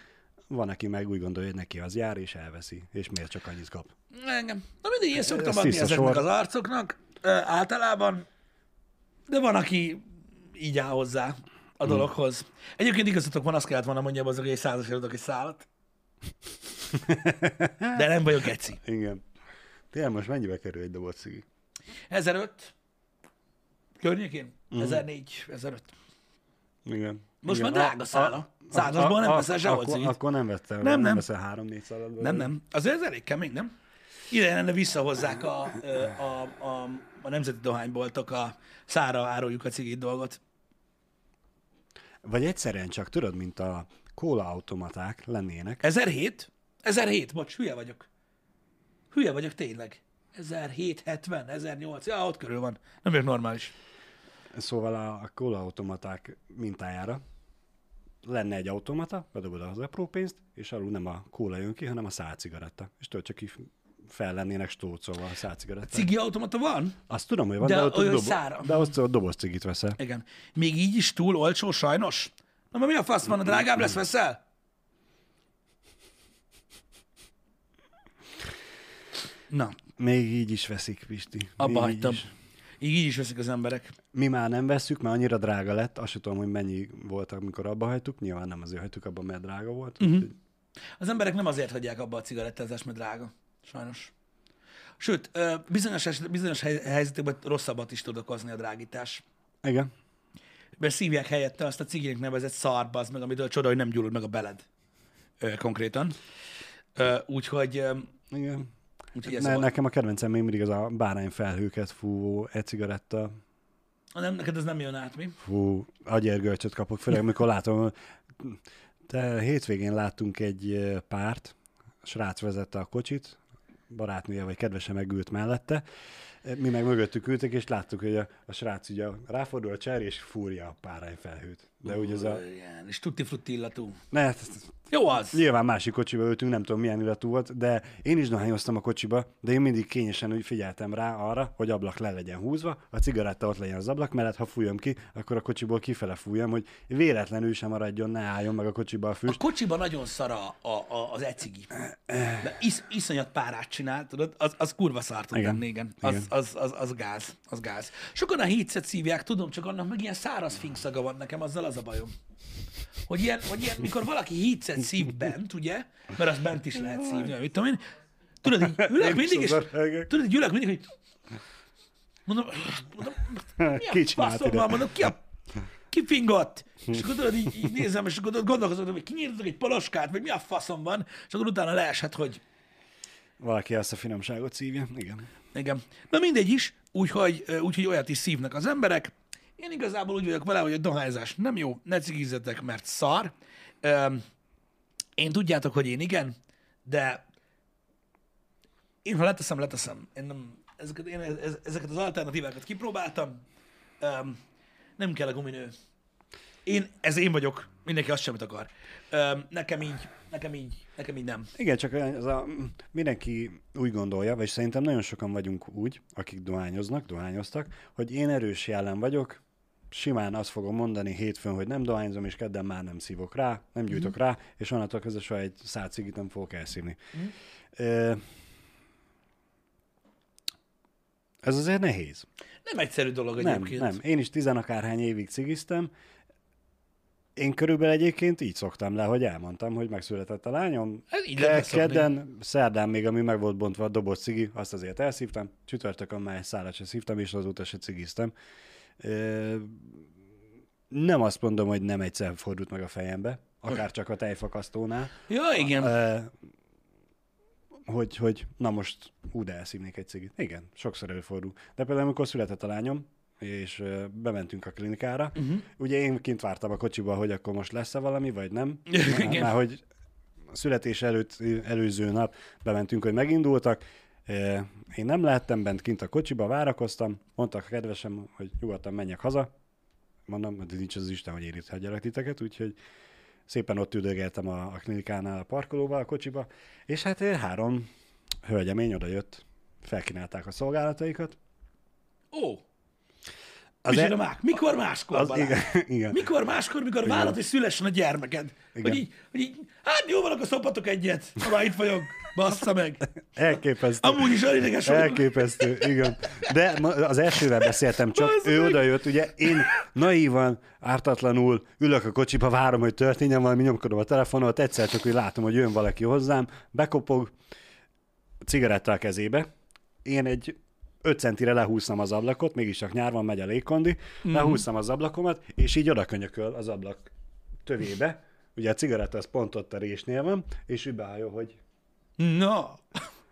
Van, aki meg úgy gondolja, hogy neki az jár, és elveszi, és miért csak annyit kap. Engem. Na mindig én szoktam Ez adni ezeknek sor. az arcoknak általában, de van, aki így áll hozzá a Hmm. dologhoz. Egyébként igazatok van, azt kellett volna mondjam azok, hogy egy százasért adok egy szálat. De nem vagyok eci. Igen. Tényleg most mennyibe kerül egy doboz cigi? 1005 környékén? Hmm. 1004, 1005. Igen. Most Igen. már drága szála. Százasból nem veszel sehol akkor, cigit. akkor nem vettem. Nem, nem. veszel három-négy szaladból. Nem, nem. Azért ez elég kemény, nem? Ide lenne visszahozzák a, ö, a, a, a nemzeti dohányboltok a szára áruljuk a cigit dolgot. Vagy egyszerűen csak, tudod, mint a kóla automaták lennének. 1007? 1007, bocs, hülye vagyok. Hülye vagyok tényleg. 1007, 70, 1008, ja, ott körül van. Nem vagyok normális. Szóval a, a kóla automaták mintájára lenne egy automata, bedobod az apró pénzt, és alul nem a kóla jön ki, hanem a szálcigaretta. És tudod, csak így fel lennének stócolva a szálcigaretta. Cigi automata van? Azt tudom, hogy van, De de, ott olyan dobo- szára. de azt a doboz cigit veszel. Igen. Még így is túl olcsó, sajnos. Na, mi a fasz van, a drágább lesz veszel? Na, Még így is veszik, Pisti. abba így hagytam. Így, így is veszik az emberek. Mi már nem vesszük, mert annyira drága lett, azt sem tudom, hogy mennyi volt, amikor abba hagytuk. Nyilván nem azért hagytuk abba, mert drága volt. Uh-huh. Az emberek nem azért hagyják abba a cigarettázást, mert drága. Sajnos. Sőt, bizonyos, eset- bizonyos hely- helyzetekben rosszabbat is tud okozni a drágítás. Igen. Mert szívják helyette azt a ciginek nevezett szarba, az meg, amitől csoda, hogy nem gyullad meg a beled. Konkrétan. Úgyhogy, Igen. úgyhogy Ne, a, nekem a kedvencem még mindig az a bárányfelhőket fúvó e-cigaretta. nem, neked ez nem jön át, mi? Fú, agyérgölcsöt kapok, főleg amikor látom, te hétvégén láttunk egy párt, a srác vezette a kocsit, barátnője vagy kedvese megült mellette, mi meg mögöttük ültek, és láttuk, hogy a, a srác ugye ráfordul a cser, és fúrja a párányfelhőt. De úgy ez a... Igen, és tutti frutti illatú. Ne, ez Jó az. Nyilván másik kocsiba ültünk, nem tudom milyen illatú volt, de én is dohányoztam a kocsiba, de én mindig kényesen úgy figyeltem rá arra, hogy ablak le legyen húzva, a cigaretta ott legyen az ablak mellett, ha fújom ki, akkor a kocsiból kifele fújjam, hogy véletlenül sem maradjon, ne álljon meg a kocsiba a A füst. kocsiban nagyon szar a, a, a, az ecigi. De is, iszonyat párát csinál, tudod? Az, az kurva szar tud Igen. lenni, igen. Az, Igen. Az, az, az, gáz, az gáz. Sokan a hétszet szívják, tudom, csak annak meg ilyen száraz finkszaga van nekem, azzal az a bajom. Hogy ilyen, hogy ilyen mikor valaki hétszet szív bent, ugye? Mert az bent is lehet szívni, mit tudom én. Tudod, így [laughs] ülök mindig, és tudod, így ülök mindig, hogy mondom, mondom mi a faszom van, mondom, ki a ki fingott? És akkor tudod, így, így nézem, és akkor gondolkozom, hogy kinyírtatok egy poloskát, vagy mi a faszom van, és akkor utána leeshet, hogy Valaki ezt a finomságot szívja, igen. Igen. Na mindegy is, úgyhogy, úgyhogy olyat is szívnak az emberek. Én igazából úgy vagyok vele, hogy a dohányzás nem jó, ne cigizzetek, mert szar. Én tudjátok, hogy én igen, de én ha leteszem, leteszem. Én nem, ezeket, én ez- ezeket az alternatívákat kipróbáltam. Nem kell a guminő. Én, ez én vagyok, mindenki azt semmit akar. Nekem így, nekem így, nekem így nem. Igen, csak ez a, mindenki úgy gondolja, vagy szerintem nagyon sokan vagyunk úgy, akik dohányoznak, dohányoztak, hogy én erős jellem vagyok, simán azt fogom mondani hétfőn, hogy nem dohányzom, és kedden már nem szívok rá, nem gyújtok mm. rá, és onnantól kezdve soha egy száz cigit nem fogok elszívni. Mm. Ez azért nehéz. Nem egyszerű dolog Nem, egyébként. nem. Én is tizenakárhány évig cigiztem. Én körülbelül egyébként így szoktam le, hogy elmondtam, hogy megszületett a lányom. Ez így Ke- kedden, szerdán még, ami meg volt bontva a doboz cigi, azt azért elszívtam. Csütörtökön már egy szállat se szívtam, és azóta se cigiztem. Nem azt mondom, hogy nem egyszer fordult meg a fejembe, akár csak a tejfakasztónál, Ja, igen. ö, hogy, hogy na most ú, de elszívnék egy cigit. Igen, sokszor előfordul. De például amikor született a lányom, és bementünk a klinikára, uh-huh. ugye én kint vártam a kocsiba, hogy akkor most lesz-e valami, vagy nem. [laughs] Igen. Már hogy a születés előtt, előző nap bementünk, hogy megindultak, én nem lehettem bent kint a kocsiba, várakoztam, mondtak a kedvesem, hogy nyugodtan menjek haza. Mondom, hogy nincs az Isten, hogy hagyjalak titeket, úgyhogy szépen ott üldögeltem a, a klinikánál a parkolóba, a kocsiba, és hát három hölgyemény oda jött, felkínálták a szolgálataikat. Ó, Az Micsoda e-? Mikor máskor, Az, igen, [laughs] igen. Mikor máskor, mikor vállalod, hogy szülessen a gyermeked? Igen. Hogy így, hogy így, hát jó van, akkor szopatok egyet, ha itt vagyok. Bassza meg. [laughs] Elképesztő. Amúgy is olyan ideges vagyok. Elképesztő, igen. De az elsővel beszéltem csak, Bazd ő meg. oda jött, ugye én naívan, ártatlanul ülök a kocsiba, várom, hogy történjen valami, nyomkodom a telefonomat, egyszer csak úgy látom, hogy jön valaki hozzám, bekopog, cigaretta a kezébe, én egy 5 centire lehúztam az ablakot, mégis csak nyár van, megy a légkondi, Mhm. lehúztam az ablakomat, és így oda könyököl az ablak tövébe, ugye a cigaretta az pont ott a résnél van, és ő beállja, hogy Na,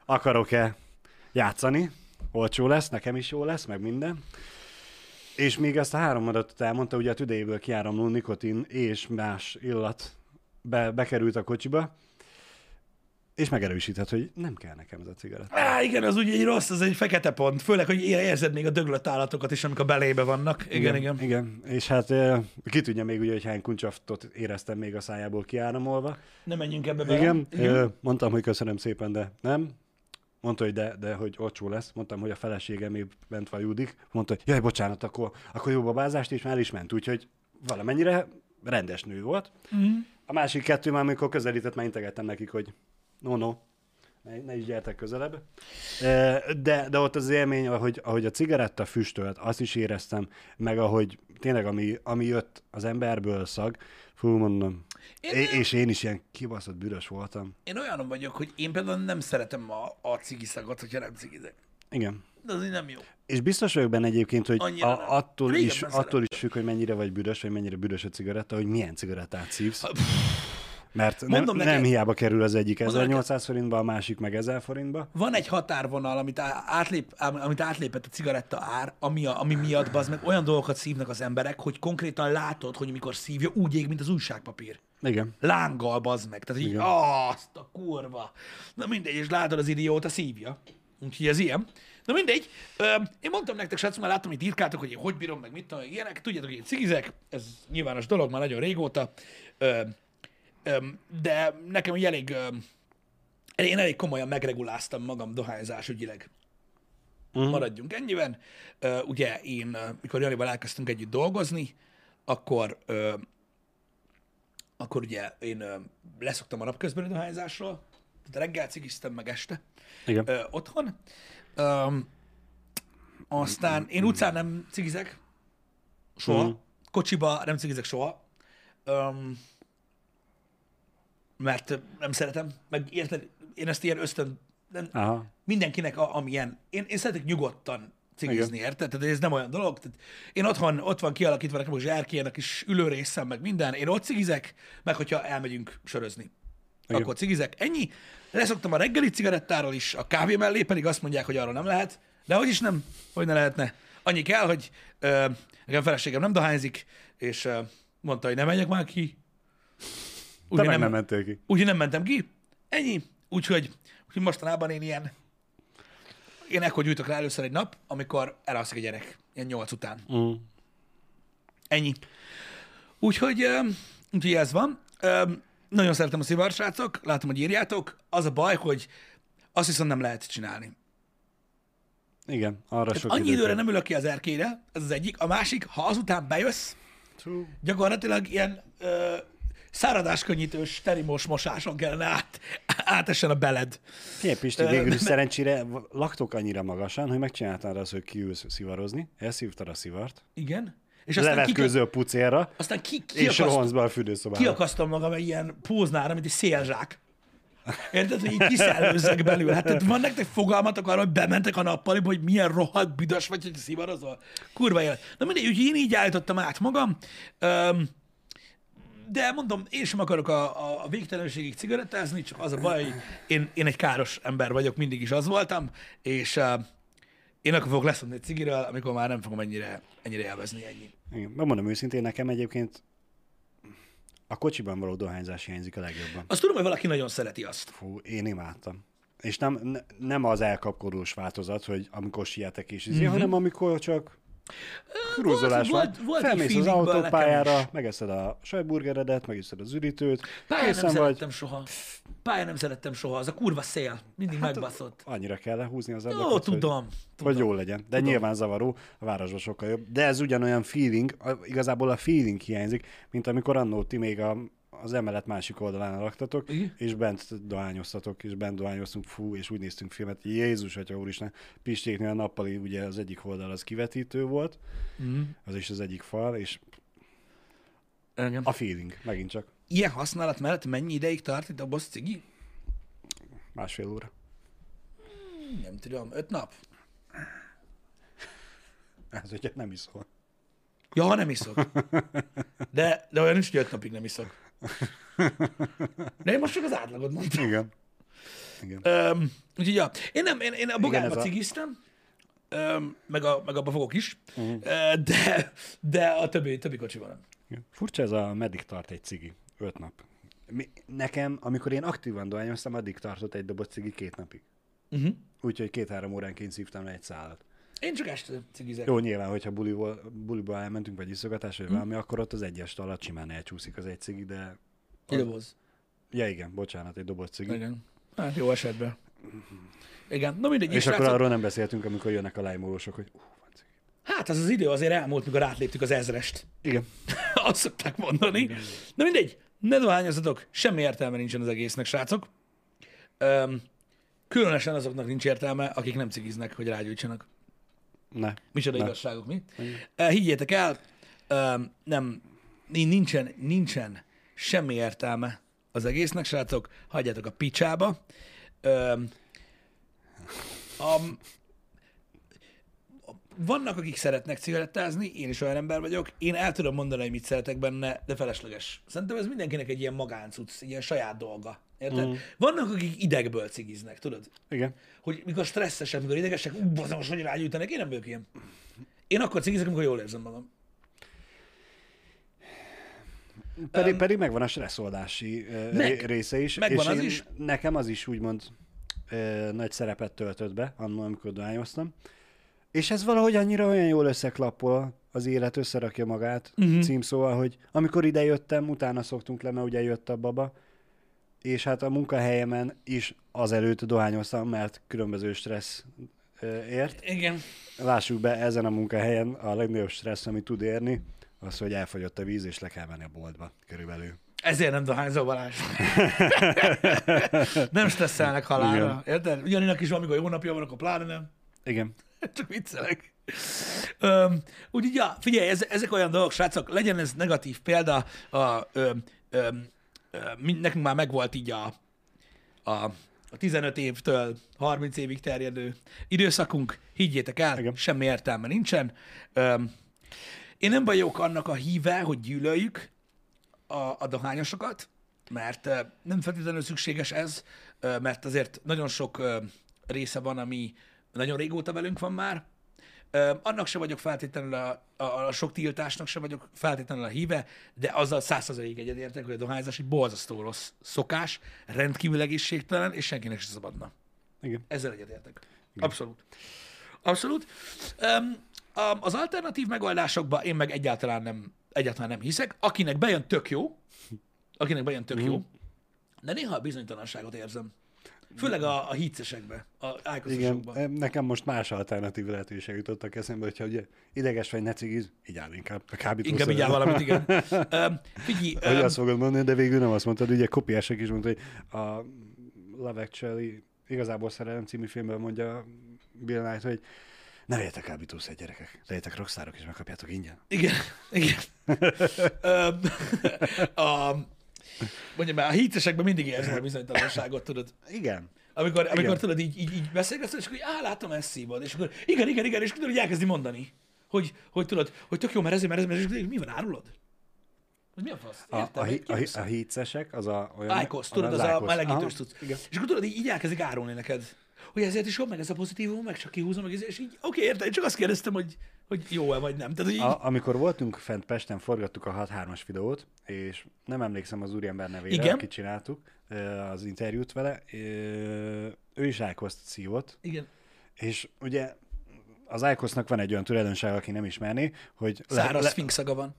akarok-e játszani, olcsó lesz, nekem is jó lesz, meg minden. És még ezt a három adatot elmondta, ugye a tüdejéből kiáramló nikotin és más illat be, bekerült a kocsiba, és megerősített, hogy nem kell nekem ez a cigaretta. Á, igen, az ugye egy rossz, az egy fekete pont. Főleg, hogy érzed még a döglött állatokat is, amik a belébe vannak. Igen, igen. Igen, és hát ki tudja még ugye, hogy hány kuncsaftot éreztem még a szájából kiáramolva. Ne menjünk ebbe bele. Igen, igen. mondtam, hogy köszönöm szépen, de nem. Mondta, hogy de, de hogy olcsó lesz. Mondtam, hogy a feleségem még bent van Judik. Mondta, hogy jaj, bocsánat, akkor, akkor jó babázást, és már el is ment. Úgyhogy valamennyire rendes nő volt. Mm. A másik kettő már, amikor közelített, már integettem nekik, hogy no, no, ne, ne is gyertek közelebb. De, de ott az élmény, ahogy, ahogy a cigaretta füstölt, azt is éreztem, meg ahogy tényleg, ami, ami jött az emberből szag, fú, mondom, Én nem- és én is ilyen kibaszott bűrös voltam. Én olyan vagyok, hogy én például nem szeretem a, a cigiszagot, hogyha nem cigizek. Igen. De az így nem jó. És biztos vagyok benne egyébként, hogy Annyira nem. a, attól, Régebben is, attól is függ, hogy mennyire vagy büdös, vagy mennyire büdös a cigaretta, hogy milyen cigarettát szívsz. Mert nem, Mondom nem neked- hiába kerül az egyik Mondom 1800 forintba, a másik meg 1000 forintba. Van egy határvonal, amit, átlép, amit átlépett a cigaretta ár, ami, a, ami miatt bazd meg olyan dolgokat szívnak az emberek, hogy konkrétan látod, hogy mikor szívja, úgy ég, mint az újságpapír. Igen. Lánggal bazd meg. Tehát így, Igen. azt a kurva. Na mindegy, és látod az idióta szívja. Úgyhogy ez ilyen. Na mindegy, ö, én mondtam nektek, srácok, már láttam, hogy írkáltok, hogy én hogy bírom, meg mit tudom, ilyenek. Tudjátok, hogy én cigizek, ez nyilvános dolog már nagyon régóta. Ö, de nekem így elég, én elég komolyan megreguláztam magam dohányzás ügyileg. Mhm. Maradjunk ennyiben. Ö, ugye én, ö, mikor Janival elkezdtünk együtt dolgozni, akkor ö, akkor ugye én ö, leszoktam a napközbeni dohányzásról, tehát reggel cigiztem meg este Igen. ö, otthon. Öm, aztán én utcán nem cigizek, soha. Mhm. Kocsiba nem cigizek soha. Öm, mert nem szeretem, meg érted, én ezt ilyen ösztön, nem, Aha. mindenkinek a, amilyen, én, én szeretek nyugodtan cigizni, érted? Tehát ez nem olyan dolog. Tehát én otthon, ott van kialakítva nekem a zsárkén a kis ülőrészem, meg minden. Én ott cigizek, meg hogyha elmegyünk sörözni. Igen. Akkor cigizek. Ennyi. Leszoktam a reggeli cigarettáról is, a kávé mellé pedig azt mondják, hogy arról nem lehet. De hogy is nem? Hogy ne lehetne? Annyi kell, hogy ö, nekem feleségem nem dohányzik, és ö, mondta, hogy ne menjek már ki. Te meg nem mentél ki. Úgyhogy nem mentem ki. Ennyi. Úgyhogy, úgyhogy mostanában én ilyen, én ekkor gyújtok rá először egy nap, amikor elalszik a gyerek, ilyen nyolc után. Mm. Ennyi. Úgyhogy, úgyhogy ez van. Nagyon szeretem a srácok, látom, hogy írjátok. Az a baj, hogy azt viszont nem lehet csinálni. Igen, arra sok Annyi idő időre nem ülök ki az erkére, ez az egyik. A másik, ha azután bejössz, True. gyakorlatilag ilyen ö, száradáskönnyítős, terimós mosáson kellene át, átessen a beled. Figyelj, Pisti, végül is szerencsére laktok annyira magasan, hogy megcsináltad azt, hogy kiülsz szivarozni, elszívtad a szivart, Igen. És aztán, ki, levetkőzöl a pucérra, aztán ki, és kiakaszt, rohansz be a fürdőszobába. kiakasztom magam egy ilyen póznára, mint egy szélzsák. Érted, hogy így kiszellőzzek belül. Hát tehát van nektek fogalmatok arra, hogy bementek a nappaliba, hogy milyen rohadt büdös vagy, hogy szivarozol. Kurva élet. Na mindegy, úgyhogy én így állítottam át magam. Öm, de mondom, én sem akarok a, a, a végtelenségig cigarettázni, csak az a baj, hogy én, én egy káros ember vagyok, mindig is az voltam, és uh, én akkor fogok leszedni egy cigiről, amikor már nem fogom ennyire, ennyire élvezni ennyi. Igen. Megmondom őszintén, nekem egyébként a kocsiban való dohányzás hiányzik a legjobban. Azt tudom, hogy valaki nagyon szereti azt. Fú, én imádtam. És nem, ne, nem az elkapkodós változat, hogy amikor sietek és izé, mm-hmm. hanem amikor csak krúzolás van. volt- volt Felmész az autópályára, megeszed a sajtburgeredet, megiszed az üdítőt, Pályán nem készen vagy. szerettem soha. Pályán nem szerettem soha. Az a kurva szél. Mindig hát, megbaszott. Annyira kell lehúzni az ablakot, hogy, tudom. hogy jó legyen. De nyilván zavaró, a városban sokkal jobb. De ez ugyanolyan feeling, igazából a feeling hiányzik, mint amikor annó ti még a, az emelet másik oldalán laktatok, Igen. és bent dohányoztatok, és bent dohányoztunk, fú, és úgy néztünk filmet, Jézus, atya úristen, Pistéknél a nappali, ugye az egyik oldal az kivetítő volt, Mm. az is az egyik fal, és Engem. a feeling, megint csak Ilyen használat mellett mennyi ideig tart itt a boss cigi? másfél óra. Nem tudom, öt nap? Ez ugye nem is szól. Ja, nem iszok. De, de olyan is, hogy öt napig nem iszok. De én most csak az átlagot mondtam. Igen. Igen. Öm, úgyhogy ja, én nem, én, én a bogárba a- cigiztem, öm, meg, a, meg abba fogok is, uh-huh. de, de a többi, többi kocsiban nem. Igen. Furcsa ez a meddig tart egy cigi? Öt nap. Mi, nekem, amikor én aktívan dohányoztam, addig tartott egy doboz cigi két napig. Uh-huh. Úgyhogy két-három óránként szívtam le egy szálat. Én csak este cigizek. Jó, nyilván, hogyha buliból, buliba elmentünk, vagy iszogatás, vagy valami, akkor ott az egyes alatt simán elcsúszik az egy cigi, de... Egy doboz. Ja igen, bocsánat, egy doboz cigi. Igen. Hát jó esetben. Igen, na mindegy, És srácok, akkor arról nem beszéltünk, amikor jönnek a lájmolósok, hogy uh, van cigi. Hát az az idő azért elmúlt, mikor átléptük az ezrest. Igen. [laughs] Azt szokták mondani. Na mindegy, ne dohányozatok, semmi értelme nincsen az egésznek, srácok. Öm, különösen azoknak nincs értelme, akik nem cigiznek, hogy rágyújtsanak. Ne. Micsoda Ne. igazságok, mi? Uh, higgyétek el, nem, ni- nincsen, nincsen semmi értelme az egésznek, srácok, hagyjátok a picsába. A, vannak, akik szeretnek cigarettázni, én is olyan ember vagyok, én el tudom mondani, hogy mit szeretek benne, de felesleges. Szerintem ez mindenkinek egy ilyen magáncuc, ilyen saját dolga. Érted? Mm. Vannak, akik idegből cigiznek, tudod? Igen. Hogy mikor stresszesek, mikor idegesek, ú, most hogy rágyújtanak, én nem vagyok ilyen. Én akkor cigizek, amikor jól érzem magam. Pedig, Öm, pedig megvan a stresszoldási uh, meg- ré- része is. megvan és az én, is. Nekem az is úgymond uh, nagy szerepet töltött be, annól, amikor dohányoztam. És ez valahogy annyira olyan jól összeklappol, az élet összerakja magát Mhm. uh-huh. címszóval, hogy amikor ide jöttem, utána szoktunk le, mert ugye jött a baba, és hát a munkahelyemen is azelőtt dohányoztam, mert különböző stressz ért. Igen. Lássuk be, ezen a munkahelyen a legnagyobb stressz, ami tud érni, az, hogy elfogyott a víz, és le kell menni a boltba, körülbelül. Ezért nem dohányzó Balázs. [laughs] nem stresszelnek halálra. Érted? Janinak is van, amikor jó napja van, akkor pláne nem. Igen. [laughs] Csak viccelek. Öm, úgyhogy, ja, figyelj, ez, ezek olyan dolgok, srácok, legyen ez negatív példa, a, öm, öm, nekünk már megvolt így a, a, a 15 évtől 30 évig terjedő időszakunk, higgyétek el, Igen. Semmi értelme nincsen. Öm, én nem vagyok annak a híve, hogy gyűlöljük a, a dohányosokat, mert ö, nem feltétlenül szükséges ez, ö, mert azért nagyon sok ö, része van, ami nagyon régóta velünk van már. Annak se vagyok feltétlenül a, a, a sok tiltásnak se vagyok feltétlenül a híve, de azzal százszerzalékig egyetértek, hogy a dohányzás egy borzasztó rossz szokás, rendkívül egészségtelen, és senkinek se szabadna. Igen. Ezzel egyetértek. Abszolút. Abszolút. Um, az alternatív megoldásokba én meg egyáltalán nem, egyáltalán nem hiszek. Akinek bejön, tök jó. Akinek bejön, tök jó. De néha a bizonytalanságot érzem. Főleg a, a hícesekbe, a Igen, nekem most más alternatív lehetőség jutottak eszembe, hogyha ugye ideges vagy, ne cigiz, így áll inkább. A kábítószer. Inkább így áll valamit, igen. [laughs] Um, figyelj, Hogy azt fogod mondani, de végül nem azt mondtad, ugye kopiások is mondta, hogy a Love Actually igazából szerelem című filmben mondja Bill Knight, hogy ne legyetek kábítószer gyerekek, legyetek rockstárok és megkapjátok ingyen. Igen, igen. [laughs] [laughs] A, mondjam már, a hícesekben mindig érzem a bizonytalanságot, tudod. Igen. Amikor, amikor Igen. tudod, így, így, így beszélgetsz, és akkor így, á, látom ezt szívod, és akkor igen, igen, igen, és tudod, hogy elkezdi mondani, hogy, hogy tudod, hogy tök jó, mert ezért, mert ezért, mert ezért, mi van, árulod? Hogy mi a fasz? A, Érted? a, a, Kérsz? a hícesek, az a olyan... Ájkosz, tudod, az a Ájkosz. melegítős Aha, tudsz. És akkor tudod, így, így elkezdik árulni neked. Hogy ezért is jobb, meg ez a pozitívum, meg csak kihúzom, meg ez, és így, oké, érted, én csak azt kérdeztem, hogy, hogy jó-e vagy nem. Tehát, így, A, amikor voltunk fent Pesten, forgattuk a 6-3-as videót, és nem emlékszem az úriember nevére, Igen. akit csináltuk, az interjút vele, ő is Ájkoszt szívott, igen, és ugye az Ájkosznak van egy olyan tulajdonsága, aki nem ismerné, hogy, száraz le, szfinkszaga van.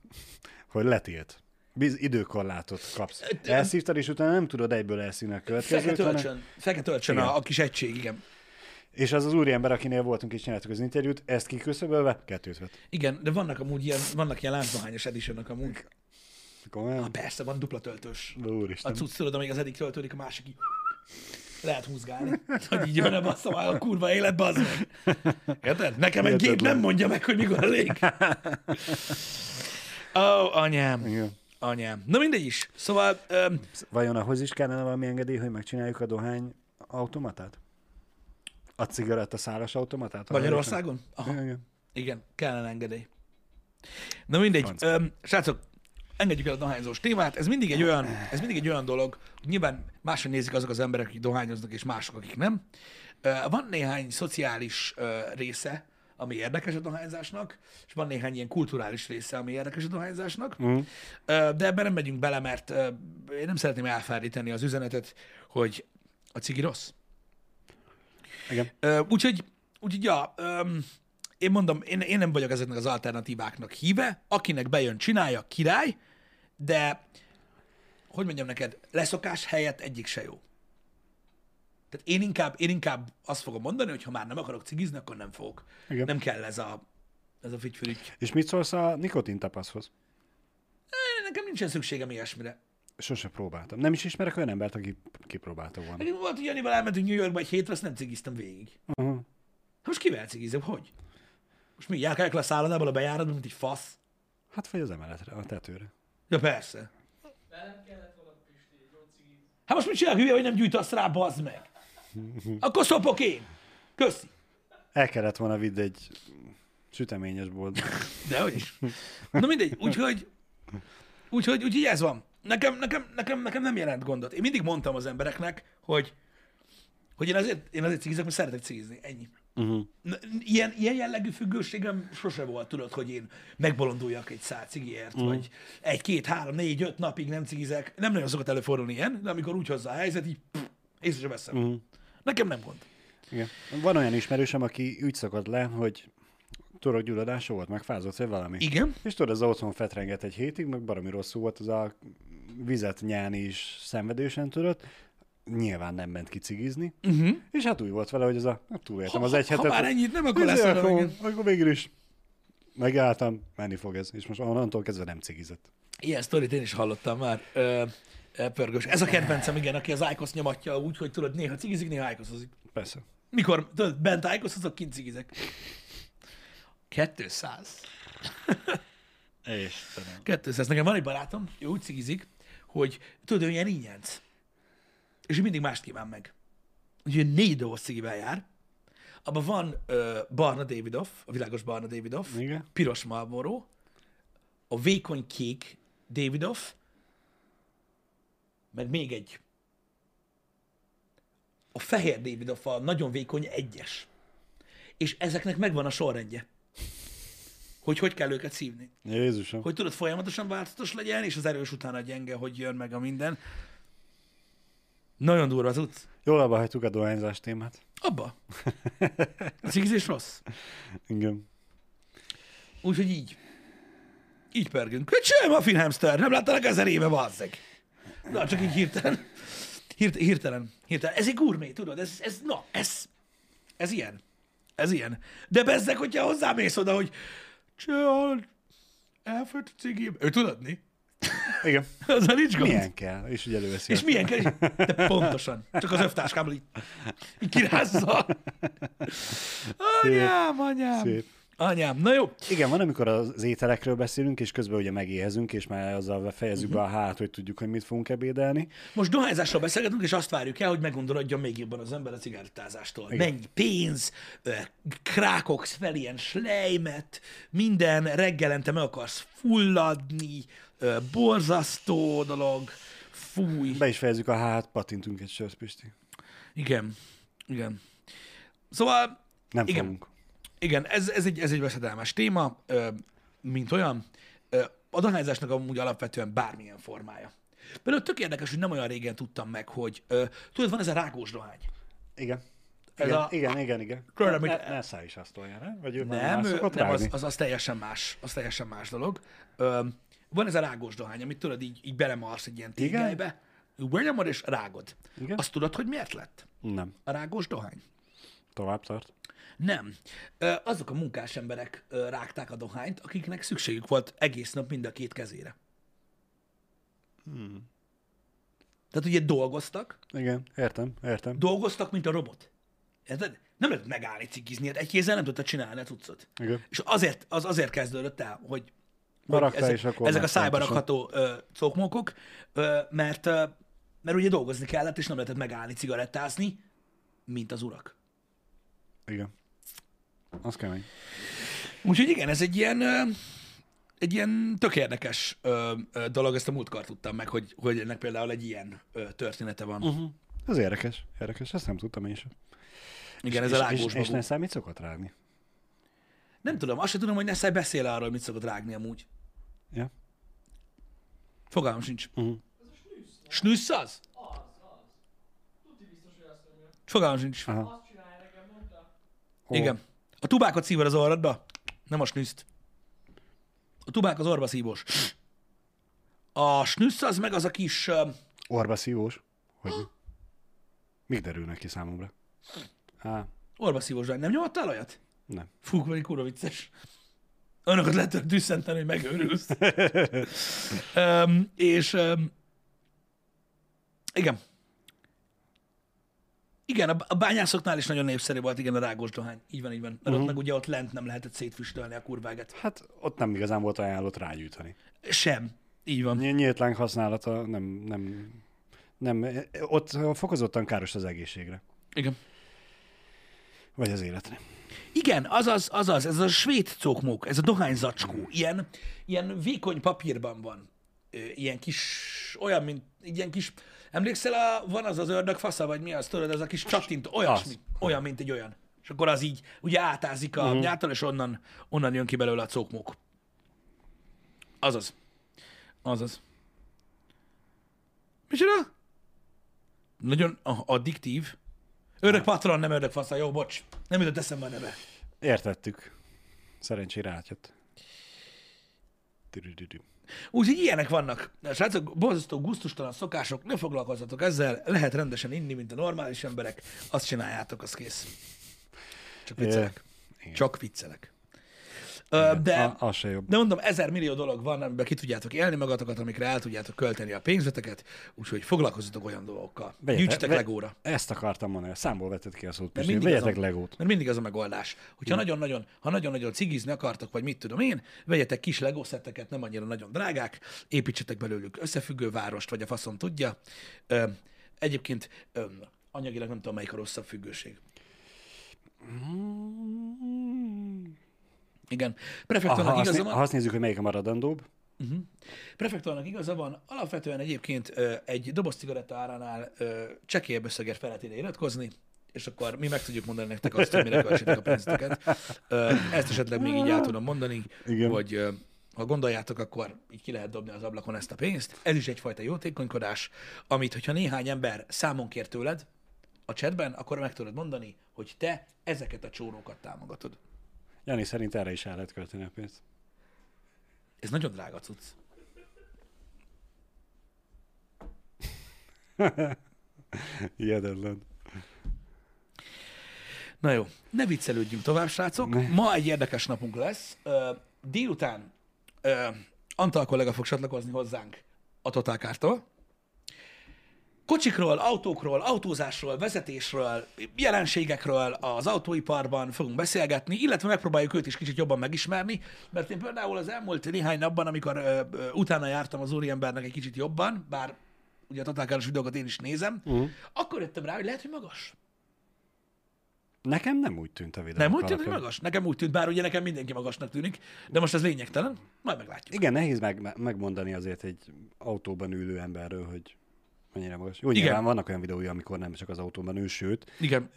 hogy letilt. Biz, időkorlátot kapsz. Elszívtad, és utána nem tudod egyből elszívni a következőt, hanem, töltsön, Igen. a, a kis egység, igen. és az az úriember, akinél voltunk és csináltuk az interjút, ezt kiküszöbölve, kettőt vett. Igen, de vannak amúgy ilyen, vannak ilyen láncdohányos editionok amúgy. Komolyan? Ah, persze, van dupla töltős. A Úristen. cucc, tudod, amíg az egyik töltődik, a másik így lehet húzgálni. Hogy így jön basszom el a kurva életbe, az. Érted? Nekem egy gép nem mondja meg, hogy mikor elég. [laughs] Ó, oh, anyám. Igen. Anyám. Na mindegy is. Szóval, öm, Vajon ahhoz is kellene valami engedély, hogy megcsináljuk a dohány automatát? A cigaretta szálas automatát? Magyarországon? Aha. Igen, igen. Kellene engedély. Na mindegy. Öm, srácok, engedjük el a dohányzós témát. Ez mindig egy olyan, ez mindig egy olyan dolog, hogy nyilván máshogy nézik azok az emberek, akik dohányoznak, és mások, akik nem. Van néhány szociális része, ami érdekes a dohányzásnak, és van néhány ilyen kulturális része, ami érdekes a dohányzásnak. Mm. De ebben nem megyünk bele, mert én nem szeretném elfárdítani az üzenetet, hogy a cigi rossz. Igen. Úgyhogy, úgyhogy ja, én mondom, én, én nem vagyok ezeknek az alternatíváknak híve, akinek bejön, csinálja, király, de hogy mondjam neked, leszokás helyett egyik se jó. Tehát én inkább, én inkább azt fogom mondani, hogy ha már nem akarok cigizni, akkor nem fogok. Igen. Nem kell ez a, ez a figyfürügy. És mit szólsz a nikotin tapaszhoz? Nekem nincsen szükségem ilyesmire. Sose próbáltam. Nem is ismerek olyan embert, aki kipróbálta volna. Nekem volt, hogy Janival elmentünk New Yorkba egy hétre, azt nem cigiztem végig. Uh-huh. Hát most kivel cigizem? Hogy? Most mi, járkálják le a szállodából a bejáratban, mint egy fasz? Hát vagy az emeletre, a tetőre. Ja persze. Hát most mit csinálok, hülye, hogy nem gyújtasz rá, bazd meg? Akkor szopok én. Köszi. El kellett volna vidd egy süteményes bolt. De hogy is. Na mindegy, úgyhogy, úgyhogy, úgyhogy ez van. Nekem, nekem, nekem, nekem nem jelent gondot. Én mindig mondtam az embereknek, hogy, hogy én azért, én azért cigizek, mert szeretek cigizni. Ennyi. Uh-huh. Ilyen, ilyen jellegű függőségem sose volt, tudod, hogy én megbolonduljak egy szál cigiért, mm. vagy egy, két, három, négy, öt napig nem cigizek. Nem nagyon szokott előfordulni ilyen, de amikor úgy hozza a helyzet, így pff, észre sem veszem. Uh-huh. Nekem nem gond. Igen. Van olyan ismerősöm, aki úgy szokott le, hogy torokgyulladása volt, megfázott, vagy valami. Igen. És tudod, az otthon fetrenget egy hétig, meg baromi rosszul volt, az a vizet nyelni is szenvedősen tudott. Nyilván nem ment kicigizni. Uh-huh. És hát úgy volt vele, hogy ez a, hát túléltem az egy ha hetet. már ennyit nem, akkor Izé, lesz akkor, akkor végül is megálltam, menni fog ez. És most onnantól kezdve nem cigizett. Ilyen sztorit én is hallottam már. Ö, pörgős. Ez a kedvencem, igen, aki az Ájkosz nyomatja úgy, hogy tudod, néha cigizik, néha Ájkoszozik. Persze. Mikor tudod, bent Ájkoszozok, kint cigizek. 200. Istenem. 200. Nekem van egy barátom, ő úgy cigizik, hogy tudod, ő ilyen ínyenc. És ő mindig mást kíván meg. Úgyhogy négy doboz cigivel jár. Abban van ö, barna Davidoff, a világos barna Davidoff, Igen. piros Marlboro, a vékony kék Davidoff, meg még egy. A fehér Davidoff a nagyon vékony egyes. És ezeknek megvan a sorrendje. Hogy hogy kell őket szívni. Jézusom. Hogy tudod, folyamatosan változatos legyen, és az erős után a gyenge, hogy jön meg a minden. Nagyon durva az út. Jól abba hagytuk a dohányzás témát. Abba. A [laughs] cigizés rossz. Igen. Úgyhogy így. Így pergünk. Sem a filmhamster, nem láttanak ezer éve, bazzeg. Na, csak így hirtelen. Hirt, hirtelen. Hirtelen. Ez egy gurmé, tudod? Ez, ez, na, ez, ez ilyen. Ez ilyen. De bezzeg, hogyha hozzámész oda, hogy Csehal, elfogyt a cigim. Ő tudod mi? Igen. [laughs] Azzal nincs gond. Milyen kell? És ugye előveszi. És a- milyen kell? De pontosan. Csak az öftáskámmal így, így kirázza. Anyám, anyám. Szép. Anyám. Na jó. Igen, van, amikor az ételekről beszélünk, és közben ugye megéhezünk, és már azzal fejezzük be a hát, hogy tudjuk, hogy mit fogunk ebédelni. Most dohányzásról beszélgetünk, és azt várjuk el, hogy meggondolodjon még jobban az ember a cigarettázástól. Igen. Mennyi pénz, ö, krákoksz fel ilyen slejmet, minden reggelente meg akarsz fulladni, borzasztó dolog, fúj. Be is fejezzük a hát, patintünk egy sört, Pisti. Igen, igen. Szóval Nem Igen. fogunk. Igen, ez, ez, egy, ez egy veszedelmes téma, mint olyan. A dohányzásnak amúgy alapvetően bármilyen formája. Például tök érdekes, hogy nem olyan régen tudtam meg, hogy tudod, van ez a rákós dohány. Igen. Ez Igen, a- igen, igen, igen. Tudod, amit- száll is azt tolja, nem? Vagy ő Nem, ő, nem az, az, az, teljesen más, az teljesen más dolog. Ö, van ez a rágós dohány, amit tudod, így, így belemarsz egy ilyen tégelybe, benyomod és rágod. Igen? Azt tudod, hogy miért lett Nem. a rágós dohány? Tovább tart. Nem. Azok a munkás emberek rágták a dohányt, akiknek szükségük volt egész nap mind a két kezére. Hmm. Tehát ugye dolgoztak, Igen, értem, értem. dolgoztak, mint a robot. Érted? Nem lehet megállni cigizni, hát egy kézzel nem tudta csinálni a cuccot. Igen. És azért, az azért kezdődött el, hogy, hogy ezek, akkor ezek a szájba rakható ö, cokmókok, ö, mert, ö, mert ugye dolgozni kellett, és nem lehetett megállni cigarettázni, mint az urak. Igen. Az kemény. Úgyhogy igen, ez egy ilyen, egy ilyen tök érdekes dolog, ezt a múltkor tudtam meg, hogy, hogy ennek például egy ilyen története van. Uh-huh. Ez érdekes, érdekes, ezt nem tudtam én sem. Igen, ez és, a rágós és, és magú. ne számít szokott rágni. Nem tudom, azt sem tudom, hogy Nessai beszél arról, hogy mit szokott rágni amúgy. Ja? Fogalmam sincs. Uh-huh. Snüssz az? Az, az. Tuti biztos, hogy azt mondja. Fogalmam sincs. Aha. Azt csinálja nekem, mondta. Ó, Igen. A tubákot szívod az orrodba, nem a snüszt. A tubák az orba szívós. A snüssz az meg az a kis... Orba szívós? Hogy mi? Mik derülnek ki számomra? Á, Orba szívós, nem nyomottál olyat? nem. Fú, vagy kurva vicces. Olyanokat lehet düsszenteni, hogy megőrülsz. [laughs] um, és um, igen. Igen, a, bányászoknál is nagyon népszerű volt, igen, a rágós dohány. Így van, így van. Mert uh-huh. ott meg ugye ott lent nem lehetett szétfüstölni a kurváget. Hát ott nem igazán volt ajánlott rágyújtani. Sem. Így van. Ny- Nyílt láng használata nem, nem, nem, ott fokozottan káros az egészségre. Igen. Vagy az életre. Igen, azaz, azaz, ez a svéd cokmók, ez a dohányzacskó, ilyen, ilyen vékony papírban van. Ilyen kis, olyan, mint, ilyen kis, emlékszel, a, van az az ördög fasza, vagy mi az, tudod, ez a kis csattint, olyasmi, olyan, mint egy olyan. És akkor az így, ugye átázik a uh-huh. nyártal, és onnan, onnan jön ki belőle a cokmók. Azaz. Azaz. Micsoda? Nagyon addiktív. Ördög patron, nem ördög fasza, jó, bocs. Nem jutott eszembe a neve. Értettük. Szerencsére átjött. Tüdüdüdü. Úgyhogy ilyenek vannak. Srácok, borzasztó gusztustalan szokások, ne foglalkozzatok ezzel, lehet rendesen inni, mint a normális emberek, azt csináljátok, az kész. Csak viccelek. igen. Csak viccelek. Ö, De, A, az se jobb. de mondom, ezer millió dolog van, amiben ki tudjátok élni magatokat, amikre el tudjátok költeni a pénzeteket, úgyhogy foglalkozzatok olyan dolgokkal. Gyűjtsetek ve- legóra. Ezt akartam mondani, számból vetted ki a szót. Mert mindig, az Vegyetek a, legót. mert mindig az a megoldás. Hogyha nagyon-nagyon, ha nagyon-nagyon cigizni akartok, vagy mit tudom én, vegyetek kis Lego szetteket, nem annyira nagyon drágák, építsetek belőlük összefüggő várost, vagy a faszom tudja. Egyébként anyagilag nem tudom, melyik a rosszabb függőség. Igen. Prefektornak ha, azt, igaza van. ha azt nézzük, hogy melyik a maradandóbb, Prefektornak igaza van, alapvetően egyébként egy doboz cigaretta áránál csekélyebb összegért feletére iratkozni, és akkor mi meg tudjuk mondani nektek azt, hogy mire költsétek a pénzeteket. Ö, Ezt esetleg még így el tudom mondani, Igen. hogy ha gondoljátok, akkor így ki lehet dobni az ablakon ezt a pénzt. Ez is egyfajta jótékonykodás, amit, hogyha néhány ember számon kér tőled a chatben, akkor meg tudod mondani, hogy te ezeket a csórókat támogatod. Jani szerint erre is el lehet költeni a pénzt. Ez nagyon drága cucc. [laughs] Hihetetlen. Na jó, ne viccelődjünk tovább, srácok. Ne. Ma egy érdekes napunk lesz. Délután Antal kollega fog csatlakozni hozzánk a Totálkártól. Kocsikról, autókról, autózásról, vezetésről, jelenségekről az autóiparban fogunk beszélgetni, illetve megpróbáljuk őt is kicsit jobban megismerni, mert én például az elmúlt néhány napban, amikor ö, ö, utána jártam az úriembernek egy kicsit jobban, bár ugye a totálkáros videókat én is nézem, uh-huh. akkor jöttem rá, hogy lehet, hogy magas. Nekem nem úgy tűnt a videó. Nem úgy tűnt, hogy magas? Nekem úgy tűnt, bár ugye nekem mindenki magasnak tűnik, de most ez lényegtelen, majd meglátjuk. Igen, nehéz meg, megmondani azért egy autóban ülő emberről, hogy mennyire magas. Jó, Igen. nyilván vannak olyan videói, amikor nem csak az autóban ül, sőt, Igen.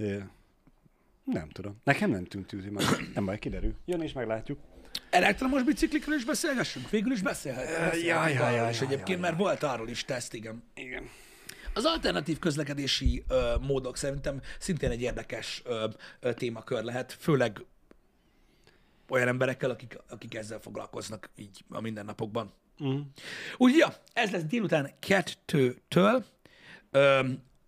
nem tudom. Nekem nem tűnt hogy magas. [coughs] Nem baj, kiderül. Jön és meglátjuk. Elektromos biciklikről is beszélgessünk? Végül is beszélhetünk. jaj, jaj, jaj, És egyébként már volt arról is teszt, igen. Igen. Az alternatív közlekedési ö, módok szerintem szintén egy érdekes ö, ö, témakör lehet, főleg olyan emberekkel, akik, akik ezzel foglalkoznak így a mindennapokban. Mm. Úgy, ja, ez lesz délután kettőtől ö,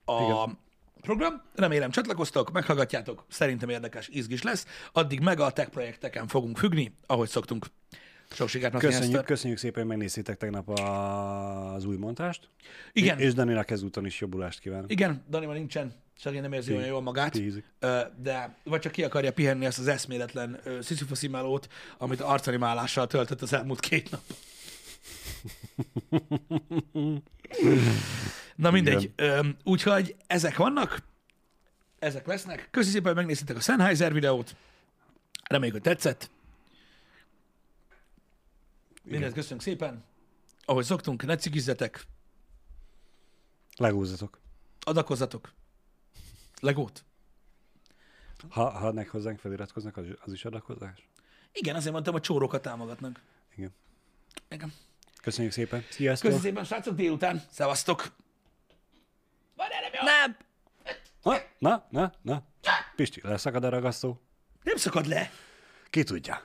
a Igen. program. Remélem csatlakoztok, meghallgatjátok, szerintem érdekes, izgis lesz. Addig meg a tech projekteken fogunk függni, ahogy szoktunk. Sok sikert, Köszönjük, Hester. köszönjük szépen, hogy megnéztétek tegnap a- az új montást. Igen. És Daninak ezúton is jobbulást kívánok. Igen, Dani ma nincsen, csak én nem érzi olyan jól magát, Pihizik. Ö, de vagy csak ki akarja pihenni ezt az eszméletlen ö, sziszifoszi melót, amit arcanimálással töltött az elmúlt két nap. Na mindegy, Ö, úgyhogy ezek vannak, ezek lesznek. Köszönjük szépen, hogy megnéztétek a Sennheiser videót. Reméljük, hogy tetszett. Mindent köszönjük szépen. Ahogy szoktunk, ne cigizzetek, Legózzatok. adakozzatok. Legót. Ha, ha adnak hozzánk, feliratkoznak, az, az is adakozás? Igen, azért mondtam, hogy csórókat támogatnak. Igen. Igen. Köszönjük szépen. Sziasztok. Köszönöm szépen, srácok, délután. Szevasztok! Van erre Nem! Na, na, na, na. Pisti, leszakad a ragasztó? Nem szakad le! Ki tudja.